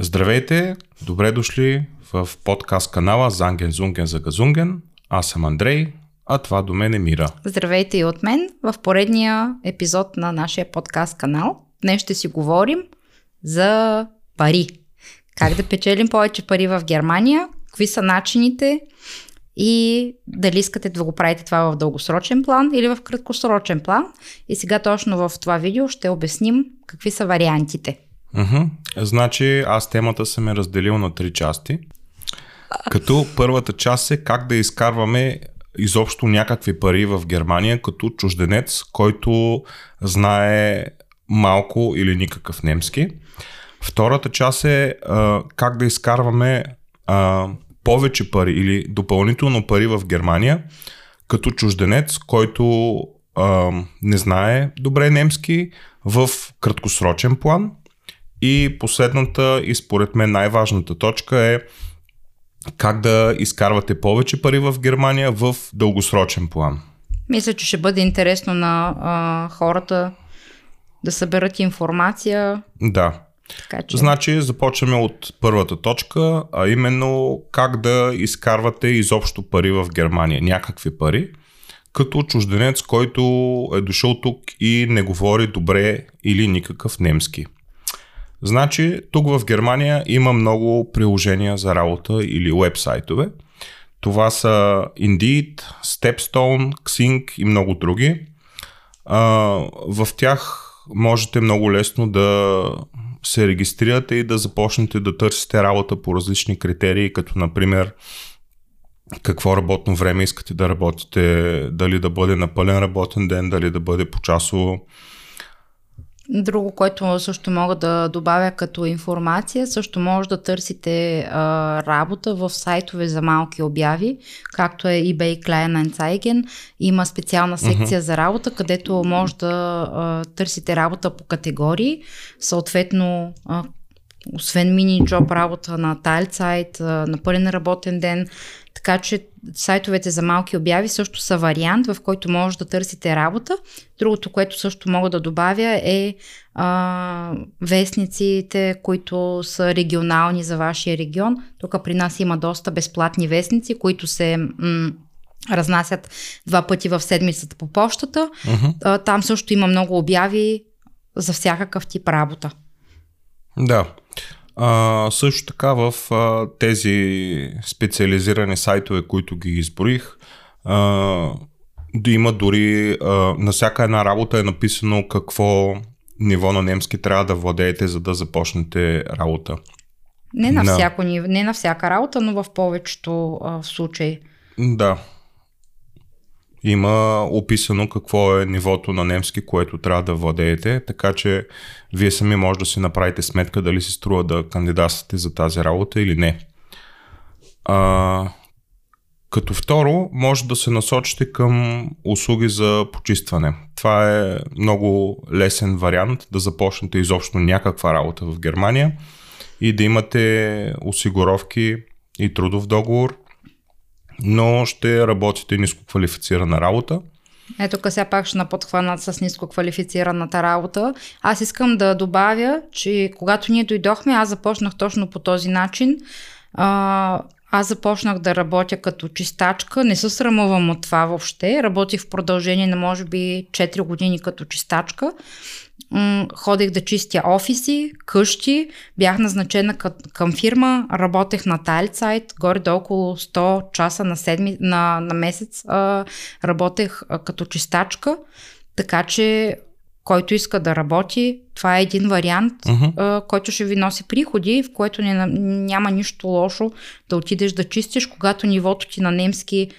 Здравейте, добре дошли в подкаст канала Занген Зунген за Газунген. Аз съм Андрей, а това до мен е Мира. Здравейте и от мен в поредния епизод на нашия подкаст канал. Днес ще си говорим за пари. Как да печелим повече пари в Германия, какви са начините и дали искате да го правите това в дългосрочен план или в краткосрочен план. И сега точно в това видео ще обясним какви са вариантите. Уху. Значи аз темата съм е разделил на три части. Като първата част е как да изкарваме изобщо някакви пари в Германия като чужденец, който знае малко или никакъв немски. Втората част е а, как да изкарваме а, повече пари или допълнително пари в Германия като чужденец, който а, не знае добре немски в краткосрочен план. И последната и според мен най-важната точка е как да изкарвате повече пари в Германия в дългосрочен план. Мисля, че ще бъде интересно на а, хората да съберат информация. Да. Така, че... Значи започваме от първата точка, а именно как да изкарвате изобщо пари в Германия, някакви пари, като чужденец, който е дошъл тук и не говори добре или никакъв немски. Значи, тук в Германия има много приложения за работа или вебсайтове. Това са Indeed, Stepstone, Xing и много други. А, в тях можете много лесно да се регистрирате и да започнете да търсите работа по различни критерии, като например какво работно време искате да работите, дали да бъде на пълен работен ден, дали да бъде по часово Друго, което също мога да добавя като информация, също може да търсите а, работа в сайтове за малки обяви, както е eBay Kleinanzeigen. Има специална секция uh-huh. за работа, където може да а, търсите работа по категории. Съответно, а, освен мини-джоб работа на тайлсайт, на пълен работен ден, така че сайтовете за малки обяви също са вариант, в който може да търсите работа. Другото, което също мога да добавя е а, вестниците, които са регионални за вашия регион. Тук при нас има доста безплатни вестници, които се м- разнасят два пъти в седмицата по почтата. Uh-huh. А, там също има много обяви за всякакъв тип работа. Да. А, също така в а, тези специализирани сайтове, които ги изброих, а, да има дори а, на всяка една работа е написано какво ниво на немски трябва да владеете, за да започнете работа. Не на, всяко, не на всяка работа, но в повечето а, случаи. Да има описано какво е нивото на немски, което трябва да владеете, така че вие сами може да си направите сметка дали си струва да кандидатствате за тази работа или не. А, като второ, може да се насочите към услуги за почистване. Това е много лесен вариант да започнете изобщо някаква работа в Германия и да имате осигуровки и трудов договор – но ще работите ниско квалифицирана работа. Ето тук сега пак ще наподхванат с ниско квалифицираната работа. Аз искам да добавя, че когато ние дойдохме, аз започнах точно по този начин. Аз започнах да работя като чистачка. Не се срамувам от това въобще. Работих в продължение на може би 4 години като чистачка ходех да чистя офиси, къщи, бях назначена към фирма, работех на тайлсайт, горе до около 100 часа на, седми, на, на месец а, работех а, като чистачка, така че който иска да работи, това е един вариант, uh-huh. а, който ще ви носи приходи, в което не, няма нищо лошо да отидеш да чистиш, когато нивото ти на немски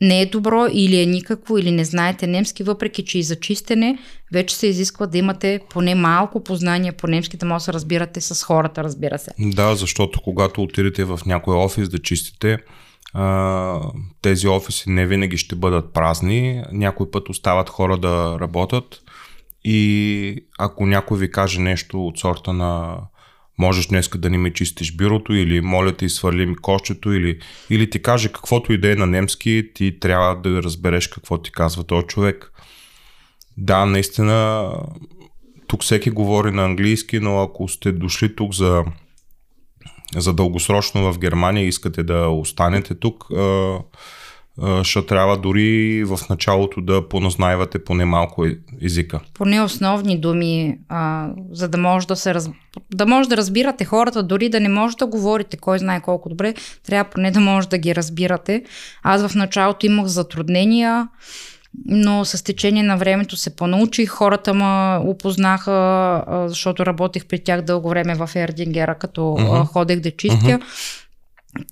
не е добро или е никакво, или не знаете немски, въпреки че и за чистене вече се изисква да имате поне малко познание по немски, да може да се разбирате с хората, разбира се. Да, защото когато отидете в някой офис да чистите, тези офиси не винаги ще бъдат празни, някой път остават хора да работят и ако някой ви каже нещо от сорта на можеш днес да не ми чистиш бюрото или моля те свърли ми кошчето или, или ти каже каквото и да е на немски, ти трябва да разбереш какво ти казва този човек. Да, наистина тук всеки говори на английски, но ако сте дошли тук за за дългосрочно в Германия искате да останете тук, ще трябва дори в началото да поназнайвате поне малко езика. Поне основни думи, а, за да може да се раз... да може да разбирате хората, дори да не може да говорите кой знае колко добре, трябва поне да може да ги разбирате. Аз в началото имах затруднения, но с течение на времето се понаучих. Хората ме опознаха, защото работих при тях дълго време в Ердингера, като uh-huh. ходех да чистя. Uh-huh.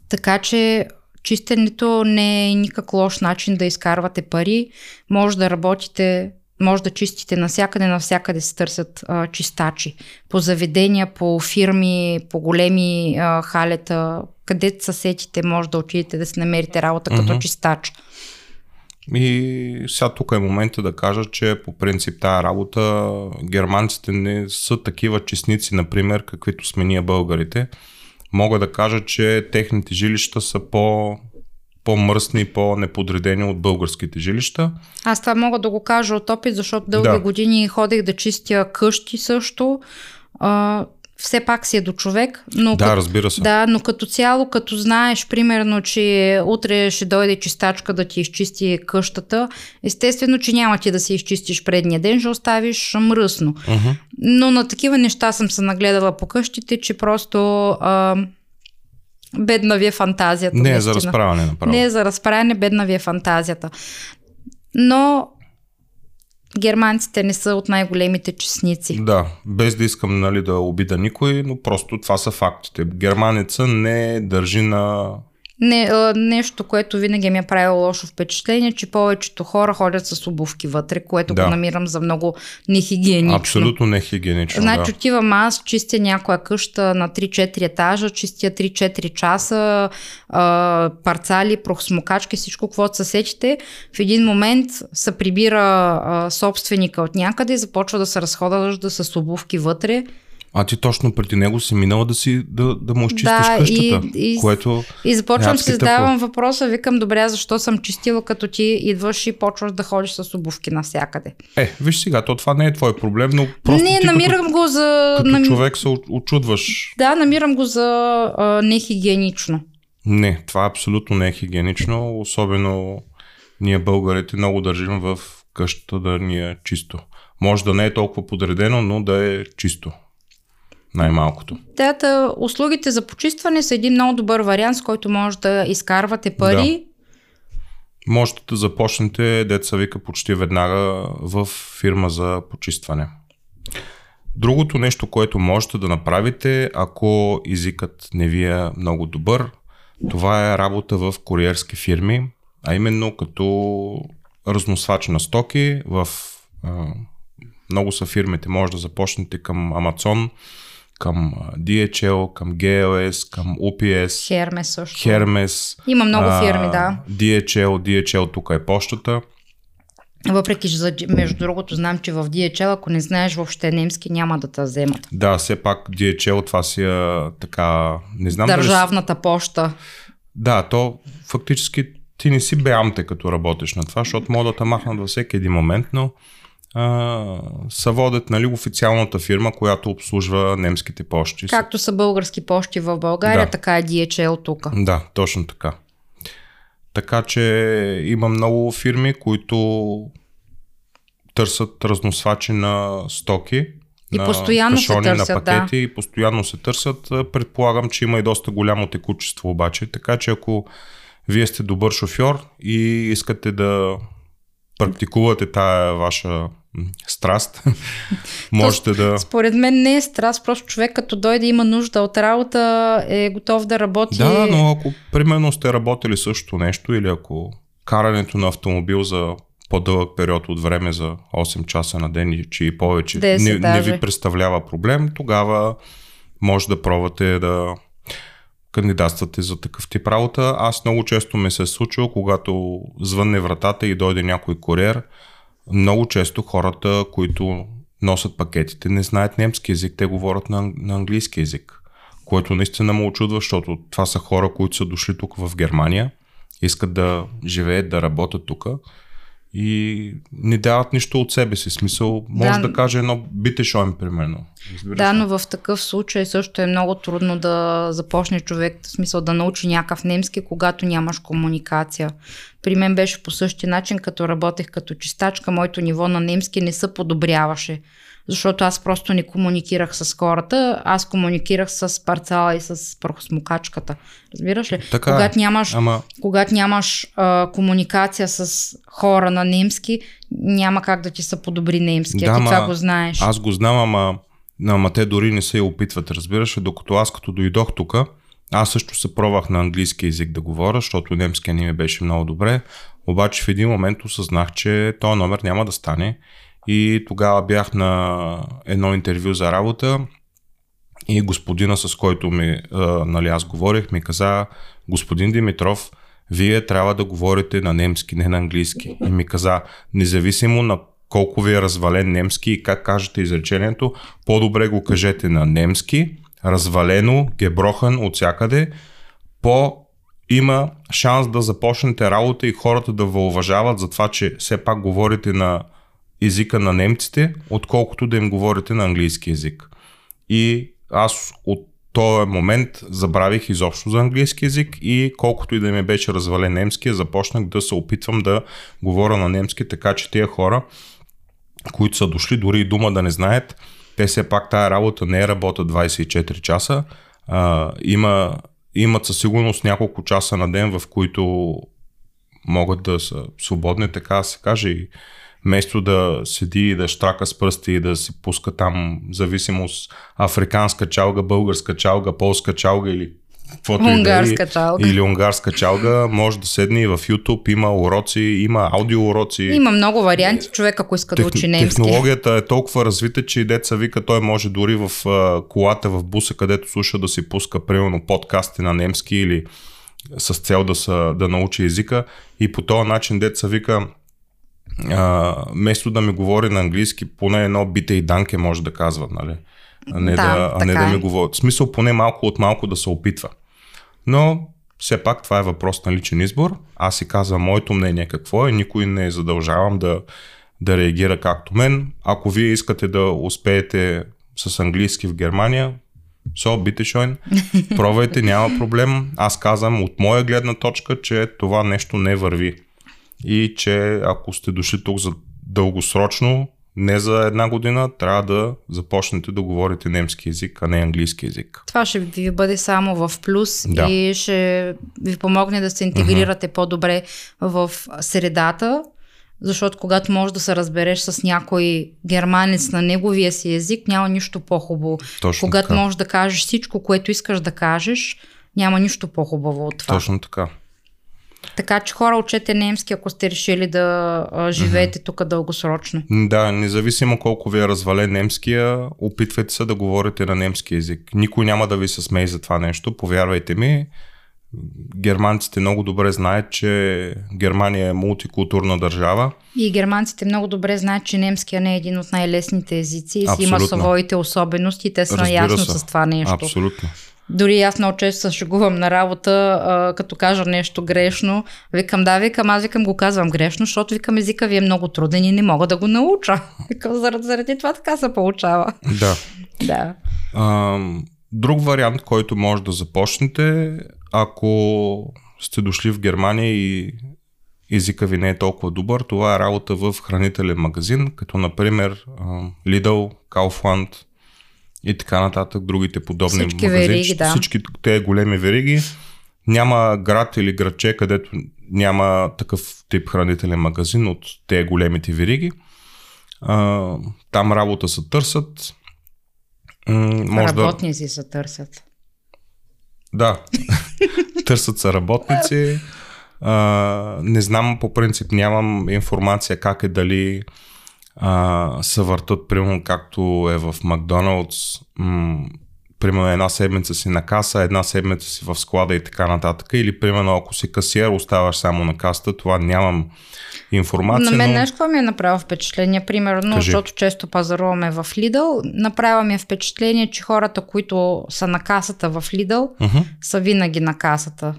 Така че чистенето не е никак лош начин да изкарвате пари. Може да работите, може да чистите навсякъде, навсякъде се търсят а, чистачи. По заведения, по фирми, по големи а, халета, където са сетите, може да отидете да си намерите работа uh-huh. като чистач. И сега тук е момента да кажа, че по принцип тая работа германците не са такива честници, например, каквито сме ние българите. Мога да кажа, че техните жилища са по по-мръсни и по-неподредени от българските жилища. Аз това мога да го кажа от опит, защото дълги да. години ходех да чистя къщи също все пак си е до човек. Но да, като, разбира се. Да, но като цяло, като знаеш, примерно, че утре ще дойде чистачка да ти изчисти къщата, естествено, че няма ти да си изчистиш предния ден, ще оставиш мръсно. Uh-huh. Но на такива неща съм се нагледала по къщите, че просто... А, бедна ви е фантазията. Не е за разправяне направо. Не е за разправяне, бедна ви е фантазията. Но германците не са от най-големите честници. Да, без да искам нали, да обида никой, но просто това са фактите. Германеца не държи на не, нещо, което винаги ми е правило лошо впечатление, че повечето хора ходят с обувки вътре, което да. го намирам за много нехигиенично. Абсолютно нехигиенично. Значи да. отивам аз, чистя някоя къща на 3-4 етажа, чистя 3-4 часа, а, парцали, прохсмокачки, всичко, каквото се сетите. В един момент се прибира а, собственика от някъде и започва да се разхода с обувки вътре а ти точно преди него си минала да си да, да му изчистиш да, къщата. И, и, което и започвам да си задавам въпроса, викам, добре, защо съм чистила, като ти идваш и почваш да ходиш с обувки навсякъде. Е, виж сега, то това не е твой проблем, но просто не, ти намирам като, го за... Като нам... човек се очудваш. Да, намирам го за а, нехигиенично. Не, това абсолютно не е хигиенично, особено ние българите много държим в къщата да ни е чисто. Може да не е толкова подредено, но да е чисто най-малкото. Тата, услугите за почистване са един много добър вариант, с който може да изкарвате пари. Да. Можете да започнете, деца вика, почти веднага в фирма за почистване. Другото нещо, което можете да направите, ако езикът не ви е много добър, това е работа в куриерски фирми, а именно като разносвач на стоки. В а, много са фирмите, може да започнете към Amazon, към DHL, към GLS, към UPS. Hermes също. Hermes. Има много фирми, да. DHL, DHL тук е почтата. Въпреки, че между другото знам, че в DHL, ако не знаеш въобще немски, няма да те вземат. Да, все пак DHL това си е така, не знам Държавната дали... поща. Да, то фактически ти не си беамте като работиш на това, защото могат да те махнат във всеки един момент, но а, са водят нали, официалната фирма, която обслужва немските почти. Както са български почти в България, да. така е DHL тук. Да, точно така. Така че има много фирми, които търсят разносвачи на стоки. И на постоянно кашони, се търсят, на пакети да. и постоянно се търсят. Предполагам, че има и доста голямо текучество обаче. Така че ако вие сте добър шофьор и искате да практикувате тая ваша страст. Можете да. Според мен не е страст, просто човек като дойде има нужда от работа, е готов да работи. Да, но ако примерно сте работили също нещо или ако карането на автомобил за по-дълъг период от време за 8 часа на ден, че и повече не, не ви представлява проблем, тогава може да пробвате да кандидатствате за такъв тип работа. Аз много често ми се е случило, когато звънне вратата и дойде някой куриер, много често хората, които носят пакетите, не знаят немски язик, те говорят на, на английски язик. Което наистина ме очудва, защото това са хора, които са дошли тук в Германия, искат да живеят, да работят тук и не дават нищо от себе си. Смисъл, може да, да каже едно битешоен, примерно. да, но в такъв случай също е много трудно да започне човек, в смисъл да научи някакъв немски, когато нямаш комуникация. При мен беше по същия начин, като работех като чистачка, моето ниво на немски не се подобряваше защото аз просто не комуникирах с хората, аз комуникирах с парцала и с прахосмокачката. Разбираш ли? Така е. когато нямаш, ама... когато нямаш а, комуникация с хора на немски, няма как да ти се подобри немски. Да, ти това го знаеш. Аз го знам, ама, ама те дори не се я опитват, разбираш ли? Докато аз като дойдох тук, аз също се пробвах на английски язик да говоря, защото немския ни ми беше много добре. Обаче в един момент осъзнах, че този номер няма да стане и тогава бях на едно интервю за работа и господина, с който ми, а, нали, аз говорих, ми каза, господин Димитров, вие трябва да говорите на немски, не на английски. И ми каза, независимо на колко ви е развален немски и как кажете изречението, по-добре го кажете на немски, развалено, геброхан от всякъде, по има шанс да започнете работа и хората да ви уважават за това, че все пак говорите на езика на немците, отколкото да им говорите на английски язик. И аз от този момент забравих изобщо за английски язик и колкото и да ми беше развален немския, започнах да се опитвам да говоря на немски, така че тия хора, които са дошли дори и дума да не знаят, те все пак тая работа не е работа 24 часа. А, има, имат със сигурност няколко часа на ден, в които могат да са свободни, така се каже, и вместо да седи и да штрака с пръсти и да си пуска там зависимост африканска чалга, българска чалга, полска чалга или каквото унгарска и да, чалга. Или унгарска чалга, може да седне и в YouTube, има уроци, има аудио уроци. Има много варианти, човек ако иска Тех, да учи немски. Технологията е толкова развита, че и деца вика, той може дори в uh, колата, в буса, където слуша да си пуска примерно подкасти на немски или с цел да, са, да научи езика и по този начин деца вика, а, вместо да ми говори на английски, поне едно бите и данке може да казва, нали? А не да, да, а не да ми е. говори. В смисъл поне малко от малко да се опитва. Но все пак това е въпрос на личен избор. Аз си казвам моето мнение какво е, никой не задължавам да, да реагира както мен. Ако вие искате да успеете с английски в Германия, So, бите шойн, пробвайте, няма проблем. Аз казвам от моя гледна точка, че това нещо не върви и че ако сте дошли тук за дългосрочно, не за една година, трябва да започнете да говорите немски язик, а не английски язик. Това ще ви бъде само в плюс да. и ще ви помогне да се интегрирате uh-huh. по-добре в средата, защото когато можеш да се разбереш с някой германец на неговия си език, няма нищо по-хубаво. Точно когато така. можеш да кажеш всичко, което искаш да кажеш, няма нищо по-хубаво от това. Точно така. Така че хора учете немски, ако сте решили да а, живеете mm-hmm. тук дългосрочно. Да, независимо колко ви е развален немския, опитвайте се да говорите на немски язик. Никой няма да ви се смее за това нещо, повярвайте ми. Германците много добре знаят, че Германия е мултикултурна държава. И германците много добре знаят, че немския не е един от най-лесните езици и си има своите особености. Те са наясно с това нещо. Абсолютно. Дори аз много често се шегувам на работа, а, като кажа нещо грешно. Викам, да, викам, аз викам го казвам грешно, защото викам езика ви е много труден и не мога да го науча. Заради, заради това така се получава. Да. да. А, друг вариант, който може да започнете, ако сте дошли в Германия и езика ви не е толкова добър, това е работа в хранителен магазин, като например Lidl, Kaufland, и така нататък, другите подобни Всички вериги, да. Всички те големи вериги. Няма град или градче, където няма такъв тип хранителен магазин от те големите вериги. А, там работа се търсят. М- може Работници да... се търсят. Да, търсят се работници. А, не знам, по принцип нямам информация как е дали а, се въртат, примерно както е в Макдоналдс, м- примерно една седмица си на каса, една седмица си в склада и така нататък. Или примерно ако си касиер, оставаш само на касата, това нямам информация. На мен но... нещо ми е направило впечатление, примерно, Кажи. защото често пазаруваме в Lidl, направя ми е впечатление, че хората, които са на касата в Lidl, uh-huh. са винаги на касата.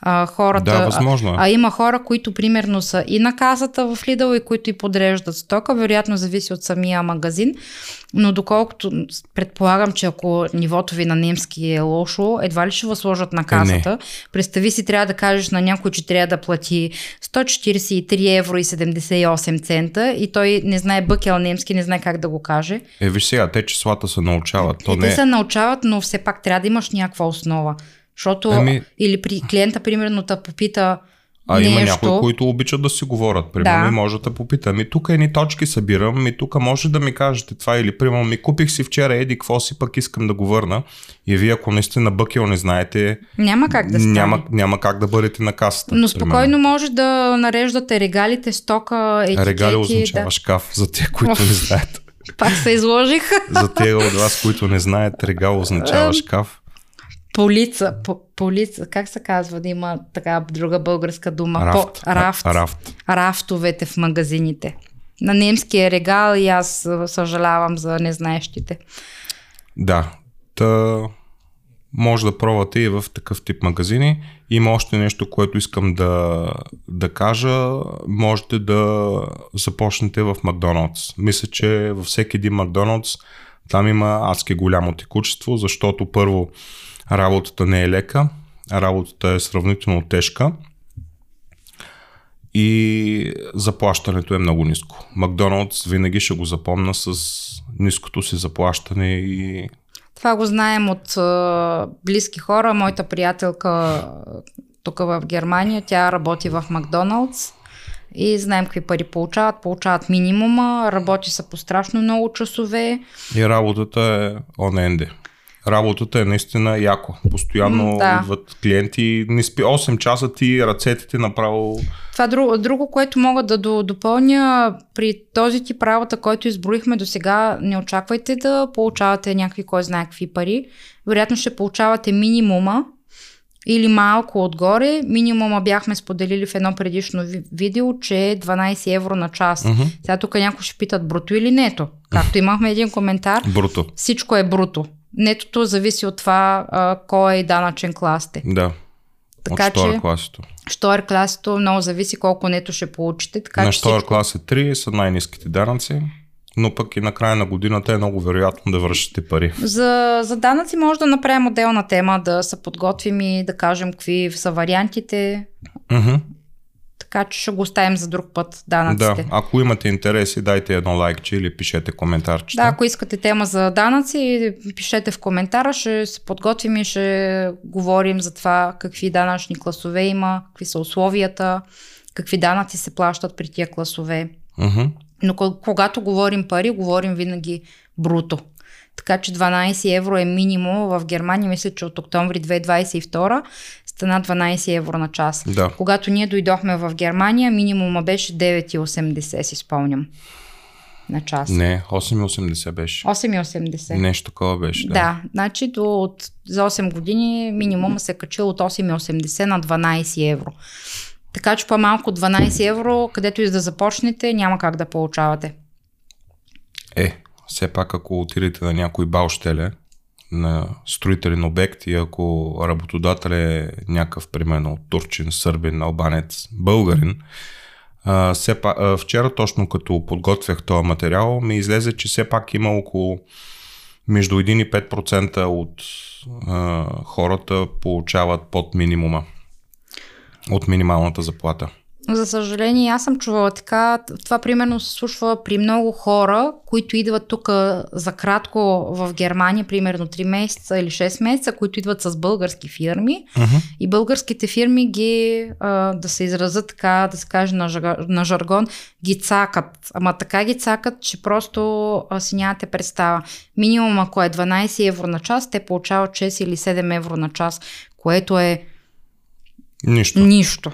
А, хората. Да, възможно. А, а има хора, които примерно са и на касата в Lidl и които и подреждат стока. Вероятно зависи от самия магазин. Но доколкото предполагам, че ако нивото ви на немски е лошо, едва ли ще възложат на касата. Е, не. Представи си, трябва да кажеш на някой, че трябва да плати 143 евро и 78 цента и той не знае бъкел немски, не знае как да го каже. Е, виж сега, те числата се научават. То е, не... Те се научават, но все пак трябва да имаш някаква основа. Защото ами... или при клиента, примерно, те попита а нещо. има някои, които обичат да си говорят. Примерно, да. може да попита. Ми тук едни точки събирам, ми тук може да ми кажете това или примерно ми купих си вчера еди, какво си пък искам да го върна. И вие, ако наистина бъкел не знаете, няма как да няма, няма как да бъдете на касата. Но спокойно примерно. може да нареждате регалите, стока, етикети. Регали означава да. шкаф за те, които не знаят. Пак се изложих. за те от вас, които не знаят, регал означава шкаф. Полица, по, полица, как се казва да има така друга българска дума? Рафт. По, рафт. рафт. Рафтовете в магазините. На немския е регал и аз съжалявам за незнаещите. Да, та може да пробвате и в такъв тип магазини. Има още нещо, което искам да, да кажа. Можете да започнете в Макдоналдс. Мисля, че във всеки един Макдоналдс там има адски голямо текучество, защото първо Работата не е лека, работата е сравнително тежка и заплащането е много ниско. Макдоналдс винаги ще го запомна с ниското си заплащане и това го знаем от близки хора. Моята приятелка тук в Германия, тя работи в Макдоналдс и знаем какви пари получават. Получават минимума, работи са по страшно много часове. И работата е on end работата е наистина яко. Постоянно да. идват клиенти, не спи 8 часа ти ръцете ти направо. Това друго, друго, което мога да допълня при този тип работа, който изброихме до сега, не очаквайте да получавате някакви кой знае какви пари. Вероятно ще получавате минимума или малко отгоре. Минимума бяхме споделили в едно предишно видео, че е 12 евро на час. Uh-huh. Сега тук някои ще питат бруто или нето. Както имахме един коментар. Бруто. Всичко е бруто. Нетото зависи от това а, кой е данъчен клас сте. Да. Така, от штор класито. Штор класито много зависи колко нето ще получите. Така, на штор всичко... клас е 3 са най-низките данъци, но пък и на края на годината е много вероятно да връщате пари. За, за данъци може да направим отделна тема, да се подготвим и да кажем какви са вариантите. Uh-huh така че ще го оставим за друг път данъците. Да, ако имате интереси, дайте едно лайкче или пишете коментарче. Да, ако искате тема за данъци, пишете в коментара, ще се подготвим и ще говорим за това какви данъчни класове има, какви са условията, какви данъци се плащат при тия класове. Uh-huh. Но когато говорим пари, говорим винаги бруто. Така че 12 евро е минимум в Германия. Мисля, че от октомври 2022 стана 12 евро на час. Да. Когато ние дойдохме в Германия, минимума беше 9,80, си спомням. На час. Не, 8,80 беше. 8,80. Нещо такова беше. Да, да значи до, от, за 8 години минимума се качил от 8,80 на 12 евро. Така че по-малко от 12 евро, където и да започнете, няма как да получавате. Е, все пак ако отидете на някой баущеле, на строителен обект и ако работодател е някакъв, примерно, турчин, сърбин, албанец, българин, а, все пак, а, вчера точно като подготвях този материал, ми излезе, че все пак има около между 1 и 5% от а, хората получават под минимума от минималната заплата. За съжаление, аз съм чувала така. Това примерно се случва при много хора, които идват тук за кратко в Германия, примерно 3 месеца или 6 месеца, които идват с български фирми. Uh-huh. И българските фирми ги, а, да се изразят така, да се каже на, на жаргон, ги цакат. Ама така ги цакат, че просто а, си нямате представа. Минимум, ако е 12 евро на час, те получават 6 или 7 евро на час, което е Нищо. Нищо.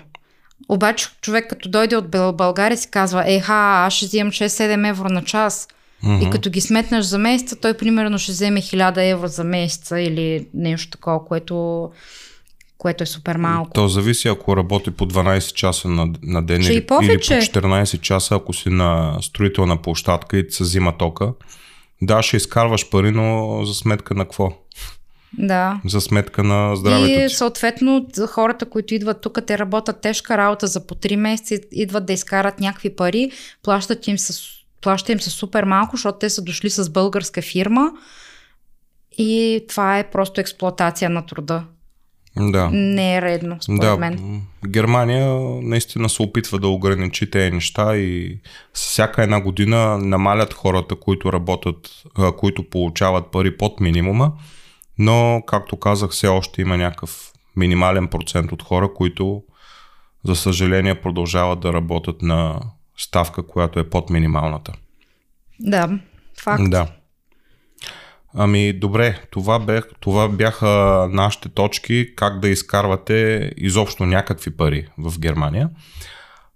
Обаче човек като дойде от България си казва, еха, аз ще взимам 6-7 евро на час. Mm-hmm. И като ги сметнеш за месеца, той примерно ще вземе 1000 евро за месеца или нещо такова, което, което е супер малко. То зависи ако работи по 12 часа на, на ден или, или по 14 часа, ако си на строителна площадка и се взима тока. Да, ще изкарваш пари, но за сметка на какво? Да. За сметка на здравето И съответно за хората, които идват тук, те работят тежка работа за по 3 месеца, идват да изкарат някакви пари, плащат им с, плащат им се супер малко, защото те са дошли с българска фирма и това е просто експлоатация на труда. Да. Не е редно, според да, мен. Германия наистина се опитва да ограничи тези неща и всяка една година намалят хората, които работят, които получават пари под минимума, но, както казах, все още има някакъв минимален процент от хора, които, за съжаление, продължават да работят на ставка, която е под минималната. Да, факт. Да. Ами добре, това, бех, това бяха нашите точки как да изкарвате изобщо някакви пари в Германия.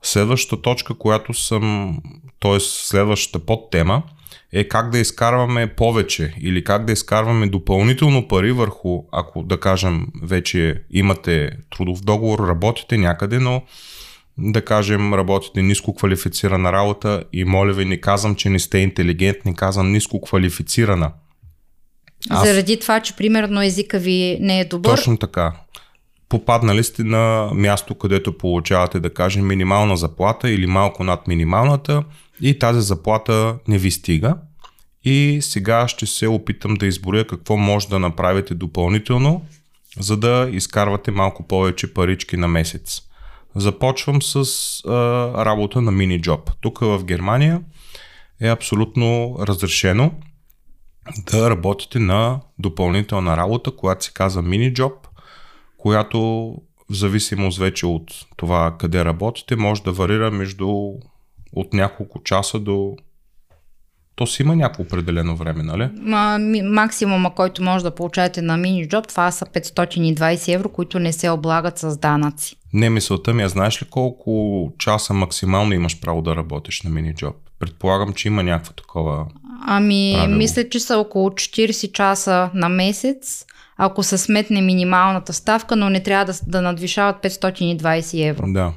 Следващата точка, която съм, т.е. следващата подтема е как да изкарваме повече или как да изкарваме допълнително пари върху, ако да кажем вече имате трудов договор, работите някъде, но да кажем работите ниско квалифицирана работа и моля ви не казвам, че не сте интелигентни, казвам ниско квалифицирана аз... Заради това, че примерно езика ви не е добър. Точно така. Попаднали сте на място, където получавате, да кажем, минимална заплата или малко над минималната и тази заплата не ви стига. И сега ще се опитам да изборя какво може да направите допълнително, за да изкарвате малко повече парички на месец. Започвам с а, работа на мини джоб. Тук в Германия е абсолютно разрешено да работите на допълнителна работа, която се казва мини джоб, която в зависимост вече от това къде работите, може да варира между от няколко часа до то си има някакво определено време, нали? Ма, максимума, който може да получаете на мини джоб, това са 520 евро, които не се облагат с данъци. Не, мисълта ми е, знаеш ли колко часа максимално имаш право да работиш на мини джоб? Предполагам, че има някакво такова. Ами, правило. мисля, че са около 40 часа на месец, ако се сметне минималната ставка, но не трябва да, да надвишават 520 евро. Да.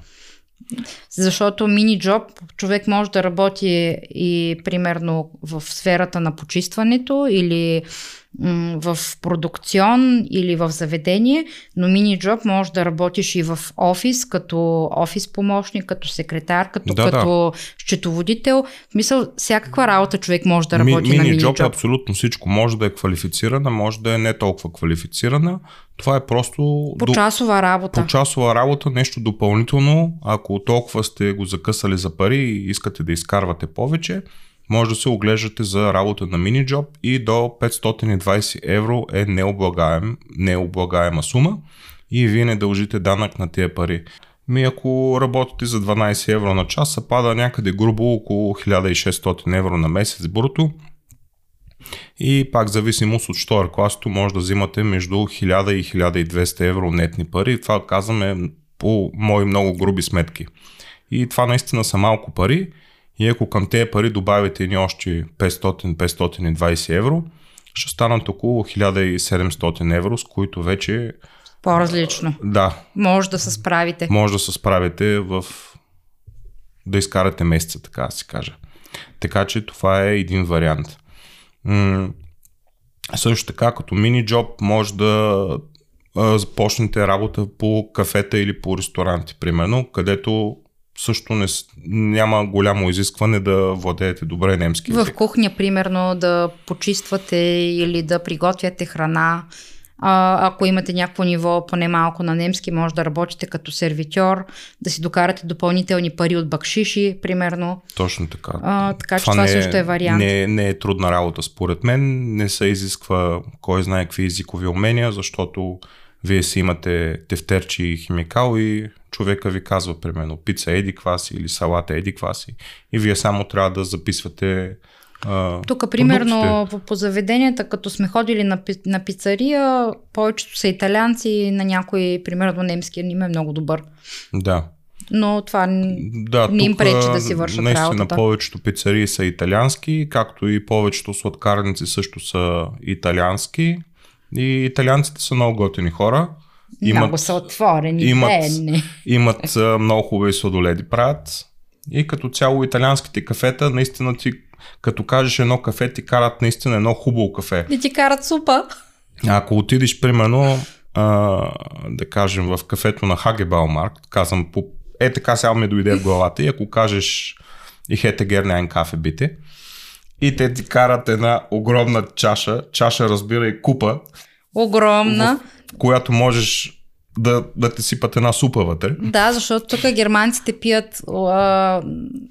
Защото мини джоб човек може да работи и примерно в сферата на почистването или в продукцион или в заведение, но мини джоб може да работиш и в офис, като офис помощник, като секретар, като, да, като да. счетоводител. В смисъл, всякаква работа човек може да работи Ми, на мини джоб. е абсолютно всичко. Може да е квалифицирана, може да е не толкова квалифицирана. Това е просто... Почасова работа. Почасова работа, нещо допълнително. Ако толкова сте го закъсали за пари и искате да изкарвате повече, може да се оглеждате за работа на мини джоб и до 520 евро е необлагаем, необлагаема сума и вие не дължите данък на тия пари. Ми ако работите за 12 евро на час, се пада някъде грубо около 1600 евро на месец бруто. И пак зависимост от втора класото може да взимате между 1000 и 1200 евро нетни пари. Това казваме по мои много груби сметки. И това наистина са малко пари и ако към тези пари добавите ни още 500-520 евро, ще станат около 1700 евро, с които вече... По-различно. Да. Може да се справите. Може да се справите в... да изкарате месеца, така да си кажа. Така че това е един вариант. М- също така, като мини джоб, може да започнете работа по кафета или по ресторанти, примерно, където също не, няма голямо изискване да владеете добре немски. В кухня, примерно, да почиствате или да приготвяте храна. А, ако имате някакво ниво поне малко на немски, може да работите като сервитьор, да си докарате допълнителни пари от бакшиши, примерно. Точно така. А, така това че това не, също е вариант. Не, не е трудна работа, според мен. Не се изисква кой знае какви езикови умения, защото вие си имате тефтерчи и химикал и човека ви казва, примерно, пица еди кваси или салата еди кваси и вие само трябва да записвате а, Тук, примерно, по, по заведенията, като сме ходили на, на пицария, повечето са италианци, на някой, примерно, немския им е много добър. Да. Но това да, не им пречи да си вършат наистина, работата. Наистина, повечето пицарии са италиански, както и повечето сладкарници също са италиански. И италианците са много готини хора. Имат, много са отворени, имат, имат много хубави сладоледи правят. И като цяло италианските кафета, наистина ти, като кажеш едно кафе, ти карат наистина едно хубаво кафе. И ти карат супа. Ако отидеш, примерно, а, да кажем, в кафето на Хагебалмарк, казвам, по, е така сега ми дойде в главата и ако кажеш и хете герняйн кафе бите, и те ти карат една огромна чаша, чаша разбира и купа. Огромна. В която можеш да, да те сипат една супа вътре. Да, защото тук германците пият а,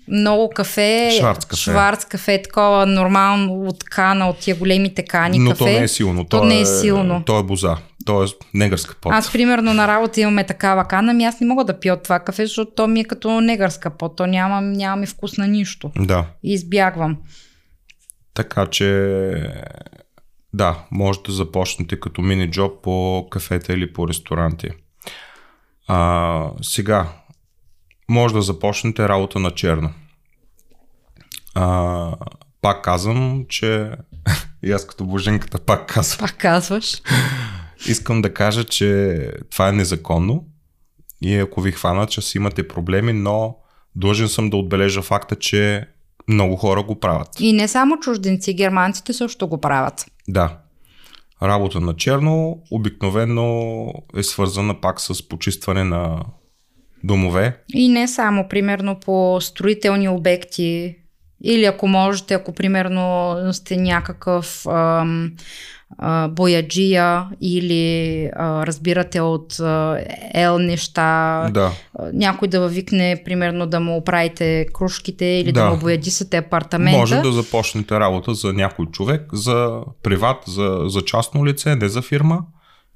много кафе, шварц кафе, шварц кафе, такова нормално от кана, от тия големите кани Но кафе. то не е силно. То, то не е силно. То е боза. То е негърска пот. Аз, примерно, на работа имаме такава кана, ами аз не мога да пия от това кафе, защото то ми е като негърска пот. То няма, няма ми вкус на нищо. Да. И избягвам. Така че да, може да започнете като мини джоб по кафета или по ресторанти. А, сега, може да започнете работа на черно. А, пак казвам, че и аз като боженката пак казвам. Пак казваш. Искам да кажа, че това е незаконно и ако ви хванат, че си имате проблеми, но длъжен съм да отбележа факта, че много хора го правят. И не само чужденци, германците също го правят. Да. Работа на черно обикновено е свързана пак с почистване на домове. И не само, примерно по строителни обекти, или ако можете, ако примерно сте някакъв ам, бояджия или а, разбирате от а, ел неща, да. някой да въвикне, примерно да му оправите кружките или да, да му боядисате апартамента. Може да започнете работа за някой човек, за приват, за, за частно лице, не за фирма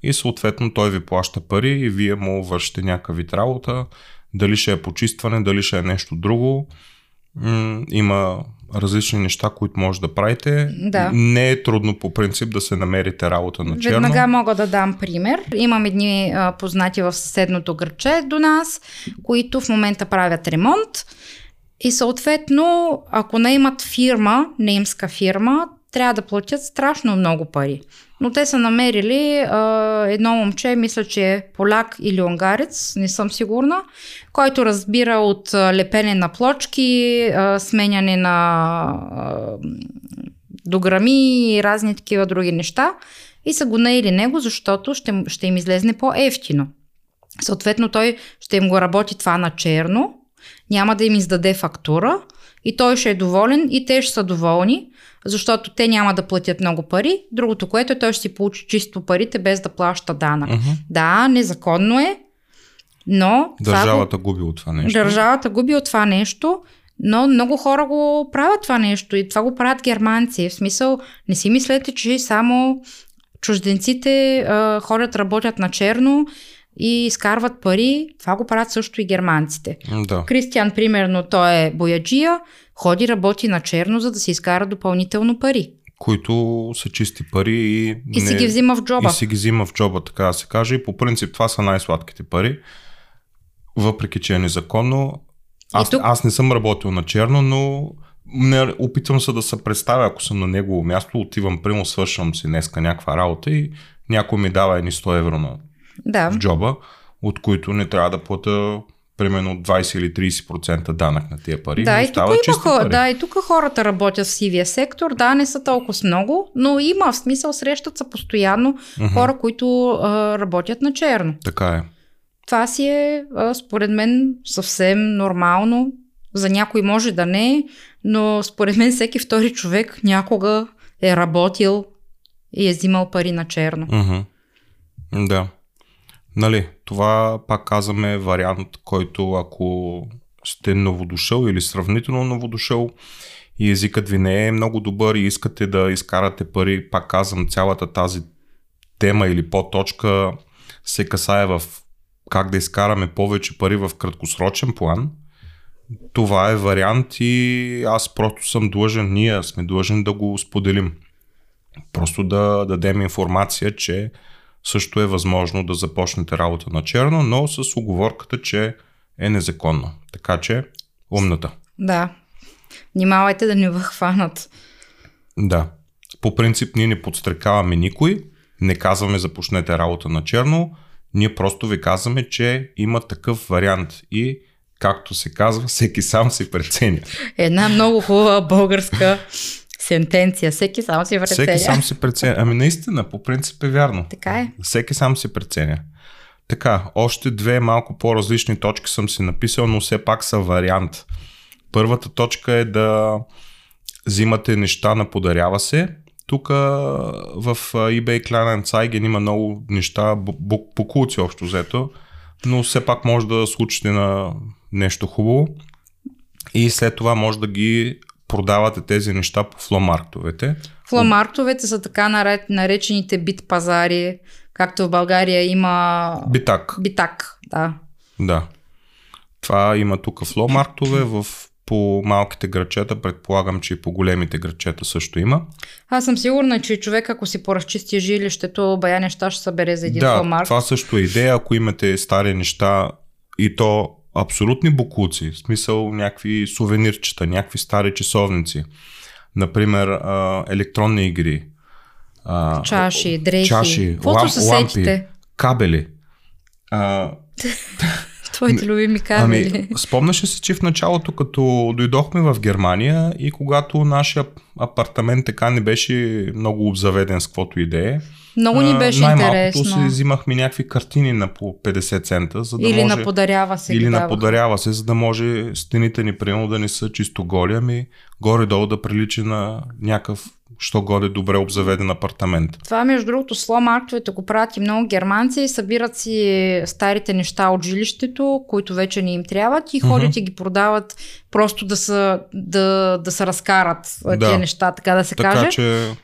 и съответно той ви плаща пари и вие му вършите някакъв вид работа, дали ще е почистване, дали ще е нещо друго. М- има различни неща, които може да правите. Да. Не е трудно по принцип да се намерите работа на черно. Веднага мога да дам пример. Имам едни а, познати в съседното гърче до нас, които в момента правят ремонт. И съответно, ако не имат фирма, немска фирма, трябва да платят страшно много пари. Но те са намерили а, едно момче, мисля, че е поляк или унгарец, не съм сигурна, който разбира от лепене на плочки, а, сменяне на а, дограми и разни такива други неща. И са го наели него, защото ще, ще им излезне по-ефтино. Съответно, той ще им го работи това на черно, няма да им издаде фактура и той ще е доволен и те ще са доволни, защото те няма да платят много пари. Другото, което е, той ще си получи чисто парите без да плаща данък. Uh-huh. Да, незаконно е, но... Държавата губи от това нещо. Държавата губи от това нещо, но много хора го правят това нещо и това го правят германци. В смисъл, не си мислете, че само чужденците а, ходят, работят на черно и изкарват пари. Това го правят също и германците. Да. Кристиан, примерно, той е бояджия, ходи, работи на черно, за да си изкара допълнително пари. Които са чисти пари и, и не... си ги взима в джоба. И си ги взима в джоба, така да се каже. И по принцип това са най-сладките пари. Въпреки, че е незаконно. Аз, тук... аз не съм работил на черно, но не, опитвам се да се представя, ако съм на негово място, отивам, прямо свършвам си днеска някаква работа и някой ми дава едни 100 евро на да. в джоба, от които не трябва да плата примерно 20 или 30% данък на тия пари. Да, и тук, има хора, да, и тук хората работят в сивия сектор. Да, не са толкова много, но има в смисъл, срещат се постоянно uh-huh. хора, които а, работят на черно. Така е. Това си е, а, според мен, съвсем нормално. За някой може да не, но според мен всеки втори човек някога е работил и е взимал пари на черно. Uh-huh. Да. Нали, това пак казваме вариант, който ако сте новодушъл или сравнително новодушъл и езикът ви не е много добър и искате да изкарате пари, пак казвам, цялата тази тема или по-точка се касае в как да изкараме повече пари в краткосрочен план. Това е вариант и аз просто съм длъжен, ние сме длъжен да го споделим. Просто да дадем информация, че също е възможно да започнете работа на черно, но с оговорката, че е незаконно. Така че, умната. Да. Внимавайте да не въхванат. Да. По принцип ние не подстрекаваме никой, не казваме започнете работа на черно, ние просто ви казваме, че има такъв вариант и както се казва, всеки сам си преценя. Една много хубава българска Сентенция. Всеки сам си преценя. Всеки сам си преценя. Ами наистина, по принцип е вярно. Така е. Всеки сам си преценя. Така, още две малко по-различни точки съм си написал, но все пак са вариант. Първата точка е да взимате неща на подарява се. Тук в eBay Kleinanzeigen има много неща, покулци общо взето, но все пак може да случите на нещо хубаво и след това може да ги продавате тези неща по фломарктовете. Фломарктовете са така наречените бит пазари, както в България има... Битак. Битак, да. Да. Това има тук фломарктове в по малките грачета, предполагам, че и по големите грачета също има. Аз съм сигурна, че човек, ако си поразчисти жилището, бая неща ще събере за един да, фломарк. това също е идея, ако имате стари неща и то абсолютни букуци, в смисъл някакви сувенирчета, някакви стари часовници, например електронни игри, чаши, дрехи, чаши, лам, лампи, кабели. А, Твоите любими кабели. Ами, спомняш ли се, че в началото, като дойдохме в Германия и когато нашия апартамент така не беше много обзаведен с каквото идея, много ни беше най-малкото интересно. си взимахме някакви картини на по 50 цента, за да или може... на подарява се. Или на подарява се, за да може стените ни, примерно, да не са чисто голи, ами горе-долу да прилича на някакъв що годе добре обзаведен апартамент. Това, между другото, сломартовете го правят и много германци, събират си старите неща от жилището, които вече не им трябват и ходят uh-huh. и ги продават просто да, са, да, да се разкарат да. тези неща, така да се така, каже. Че...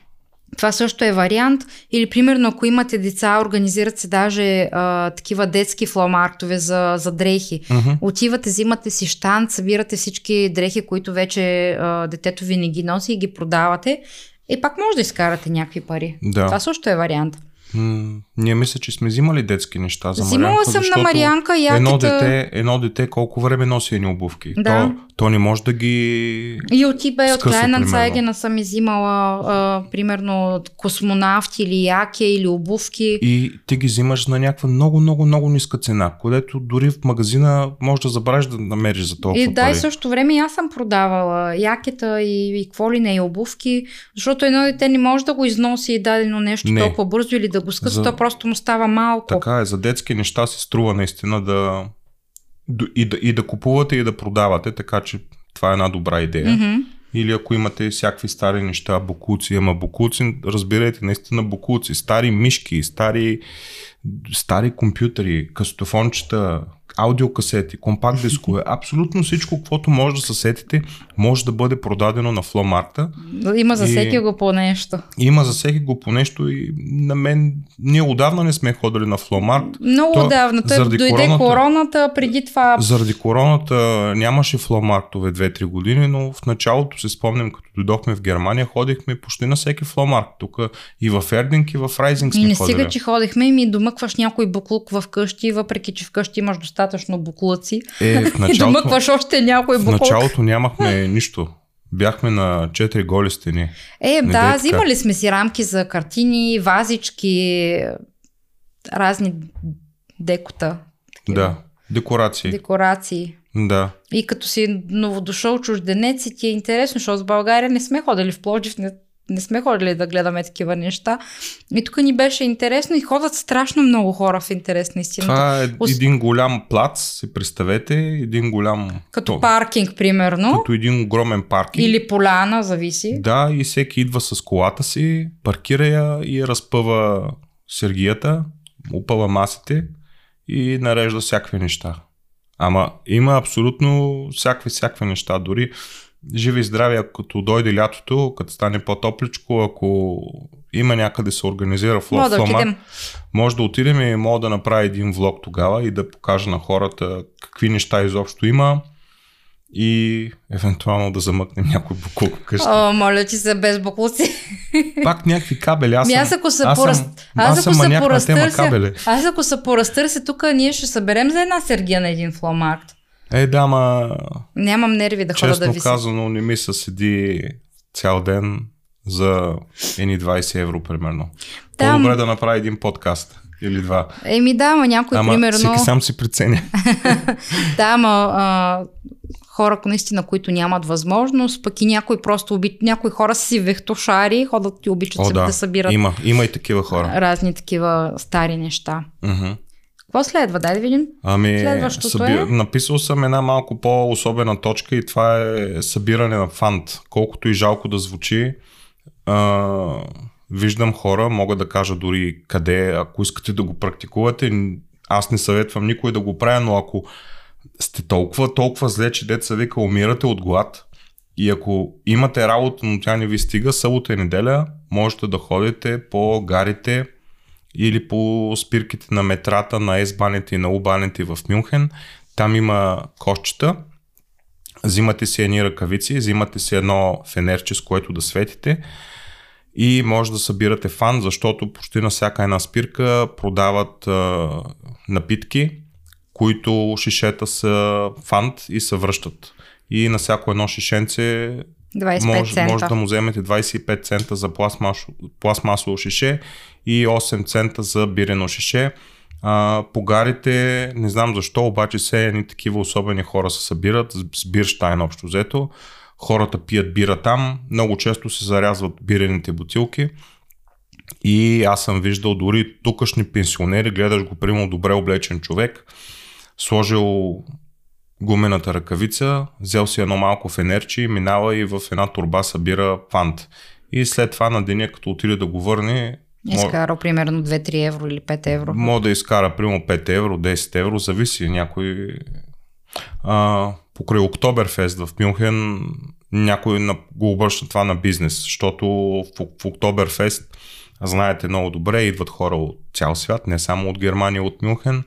Това също е вариант. Или, примерно, ако имате деца, организират се даже а, такива детски фломартове за, за дрехи. Uh-huh. Отивате, взимате си штант, събирате всички дрехи, които вече а, детето ви не ги носи и ги продавате. И пак може да изкарате някакви пари. Да. Това също е вариант. М- ние мисля, че сме взимали детски неща за Взимала Марианка, съм на Марианка яката... едно дете, едно дете колко време носи едни обувки. Да. То, то не може да ги И от eBay, от скъса, Клайнанцайгена съм изимала а, примерно космонавти или яке или обувки. И ти ги взимаш на някаква много, много, много ниска цена, където дори в магазина може да забравиш да намериш за толкова И да, пари. и също време и аз съм продавала якета и, и какво ли не, и обувки, защото едно дете не може да го износи и дадено нещо Не. толкова бързо или да го скъса, За- просто му става малко. Така е, за детски неща си струва наистина да и да, и да купувате и да продавате, така че това е една добра идея. Мгм. Или ако имате всякакви стари неща, букуци, ама букуци, разбирайте, наистина букуци, стари мишки, стари, стари компютъри, касетофончета, аудиокасети, компакт дискове, абсолютно всичко, каквото може да се сетите, може да бъде продадено на Фломарта. Има за И- всеки го по нещо. Има за всеки го по нещо и на мен, ние отдавна не сме ходили на Фломарт. Много То, отдавна. Той дойде короната- короната, преди това Заради короната нямаше фломарктове 2-3 години, но в началото се спомням, като дойдохме в Германия, ходихме почти на всеки фломарк. Тук и в Ердинг, и в Райзинг И сме не ходили. стига, че ходихме и ми домъкваш някой буклук в къщи, въпреки че вкъщи имаш достатъчно буклуци. Е, в И началото, домъкваш още някой в буклук. началото нямахме нищо. Бяхме на 4 голи стени. Е, Не да, взимали сме си рамки за картини, вазички, разни декота, такива Да. Декорации. декорации. Да. И като си новодошъл чужденец и ти е интересно, защото в България не сме ходили в Пловдив, не, не сме ходили да гледаме такива неща. И тук ни беше интересно и ходят страшно много хора в интерес на истината. Това е Ос- един голям плац, си представете, един голям... Като то- паркинг, примерно. Като един огромен паркинг. Или поляна, зависи. Да, и всеки идва с колата си, паркира я и разпъва сергията, опъва масите и нарежда всякакви неща. Ама има абсолютно всякакви, всякакви неща. Дори живи и здрави, ако дойде лятото, като стане по-топличко, ако има някъде се организира в Мога да отидем. може да отидем и мога да направя един влог тогава и да покажа на хората какви неща изобщо има и евентуално да замъкнем някой буклук вкъщи. О, моля ти се, без буклуци. Пак някакви кабели. Аз Ми съм, аз ако се аз пораз... съм, аз аз ако съм се тема поразтърся, кабели. аз ако се поразтърся, тук ние ще съберем за една сергия на един фломарт. Е, да, ма, Нямам нерви да хода да честно виси. казано, не ми се седи цял ден за едни 20 евро, примерно. Там- По-добре да направи един подкаст или два. Еми да, ама някой Ама примерно... всеки сам си преценя. Да, ама а, хора, наистина, които нямат възможност, пък и някои просто оби... някои хора си вехтошари, ходят и обичат О, да. да събират. Има, има и такива хора. Разни такива стари неща. Uh-huh. Какво следва? Дай да видим. Ами, Следващото съби... е... написал съм една малко по-особена точка и това е събиране на фант. Колкото и жалко да звучи, а, виждам хора, мога да кажа дори къде, ако искате да го практикувате, аз не съветвам никой да го правя, но ако сте толкова, толкова зле, че деца вика умирате от глад и ако имате работа, но тя не ви стига, събота и неделя, можете да ходите по гарите или по спирките на метрата, на есбаните и на убаните в Мюнхен. Там има кошчета, взимате си едни ръкавици, взимате си едно фенерче, с което да светите и може да събирате фан, защото почти на всяка една спирка продават а, напитки, които шишета са фант и се връщат. И на всяко едно шишенце 25 може, цента. може да му вземете 25 цента за пластмасово шише и 8 цента за бирено шише. А, погарите, не знам защо, обаче се едни такива особени хора се събират, с бирштайн общо взето. Хората пият бира там, много често се зарязват бирените бутилки. И аз съм виждал дори тукашни пенсионери, гледаш го, примерно, добре облечен човек, сложил гумената ръкавица, взел си едно малко фенерче минава и в една турба събира фант. И след това на деня, като отиде да го върне, Изкара примерно 2-3 евро или 5 евро. Може да изкара примерно 5 евро, 10 евро, зависи някой. А, покрай Октоберфест в Мюнхен някой го обръща това на бизнес, защото в, в Октоберфест знаете много добре, идват хора от цял свят, не само от Германия, от Мюнхен,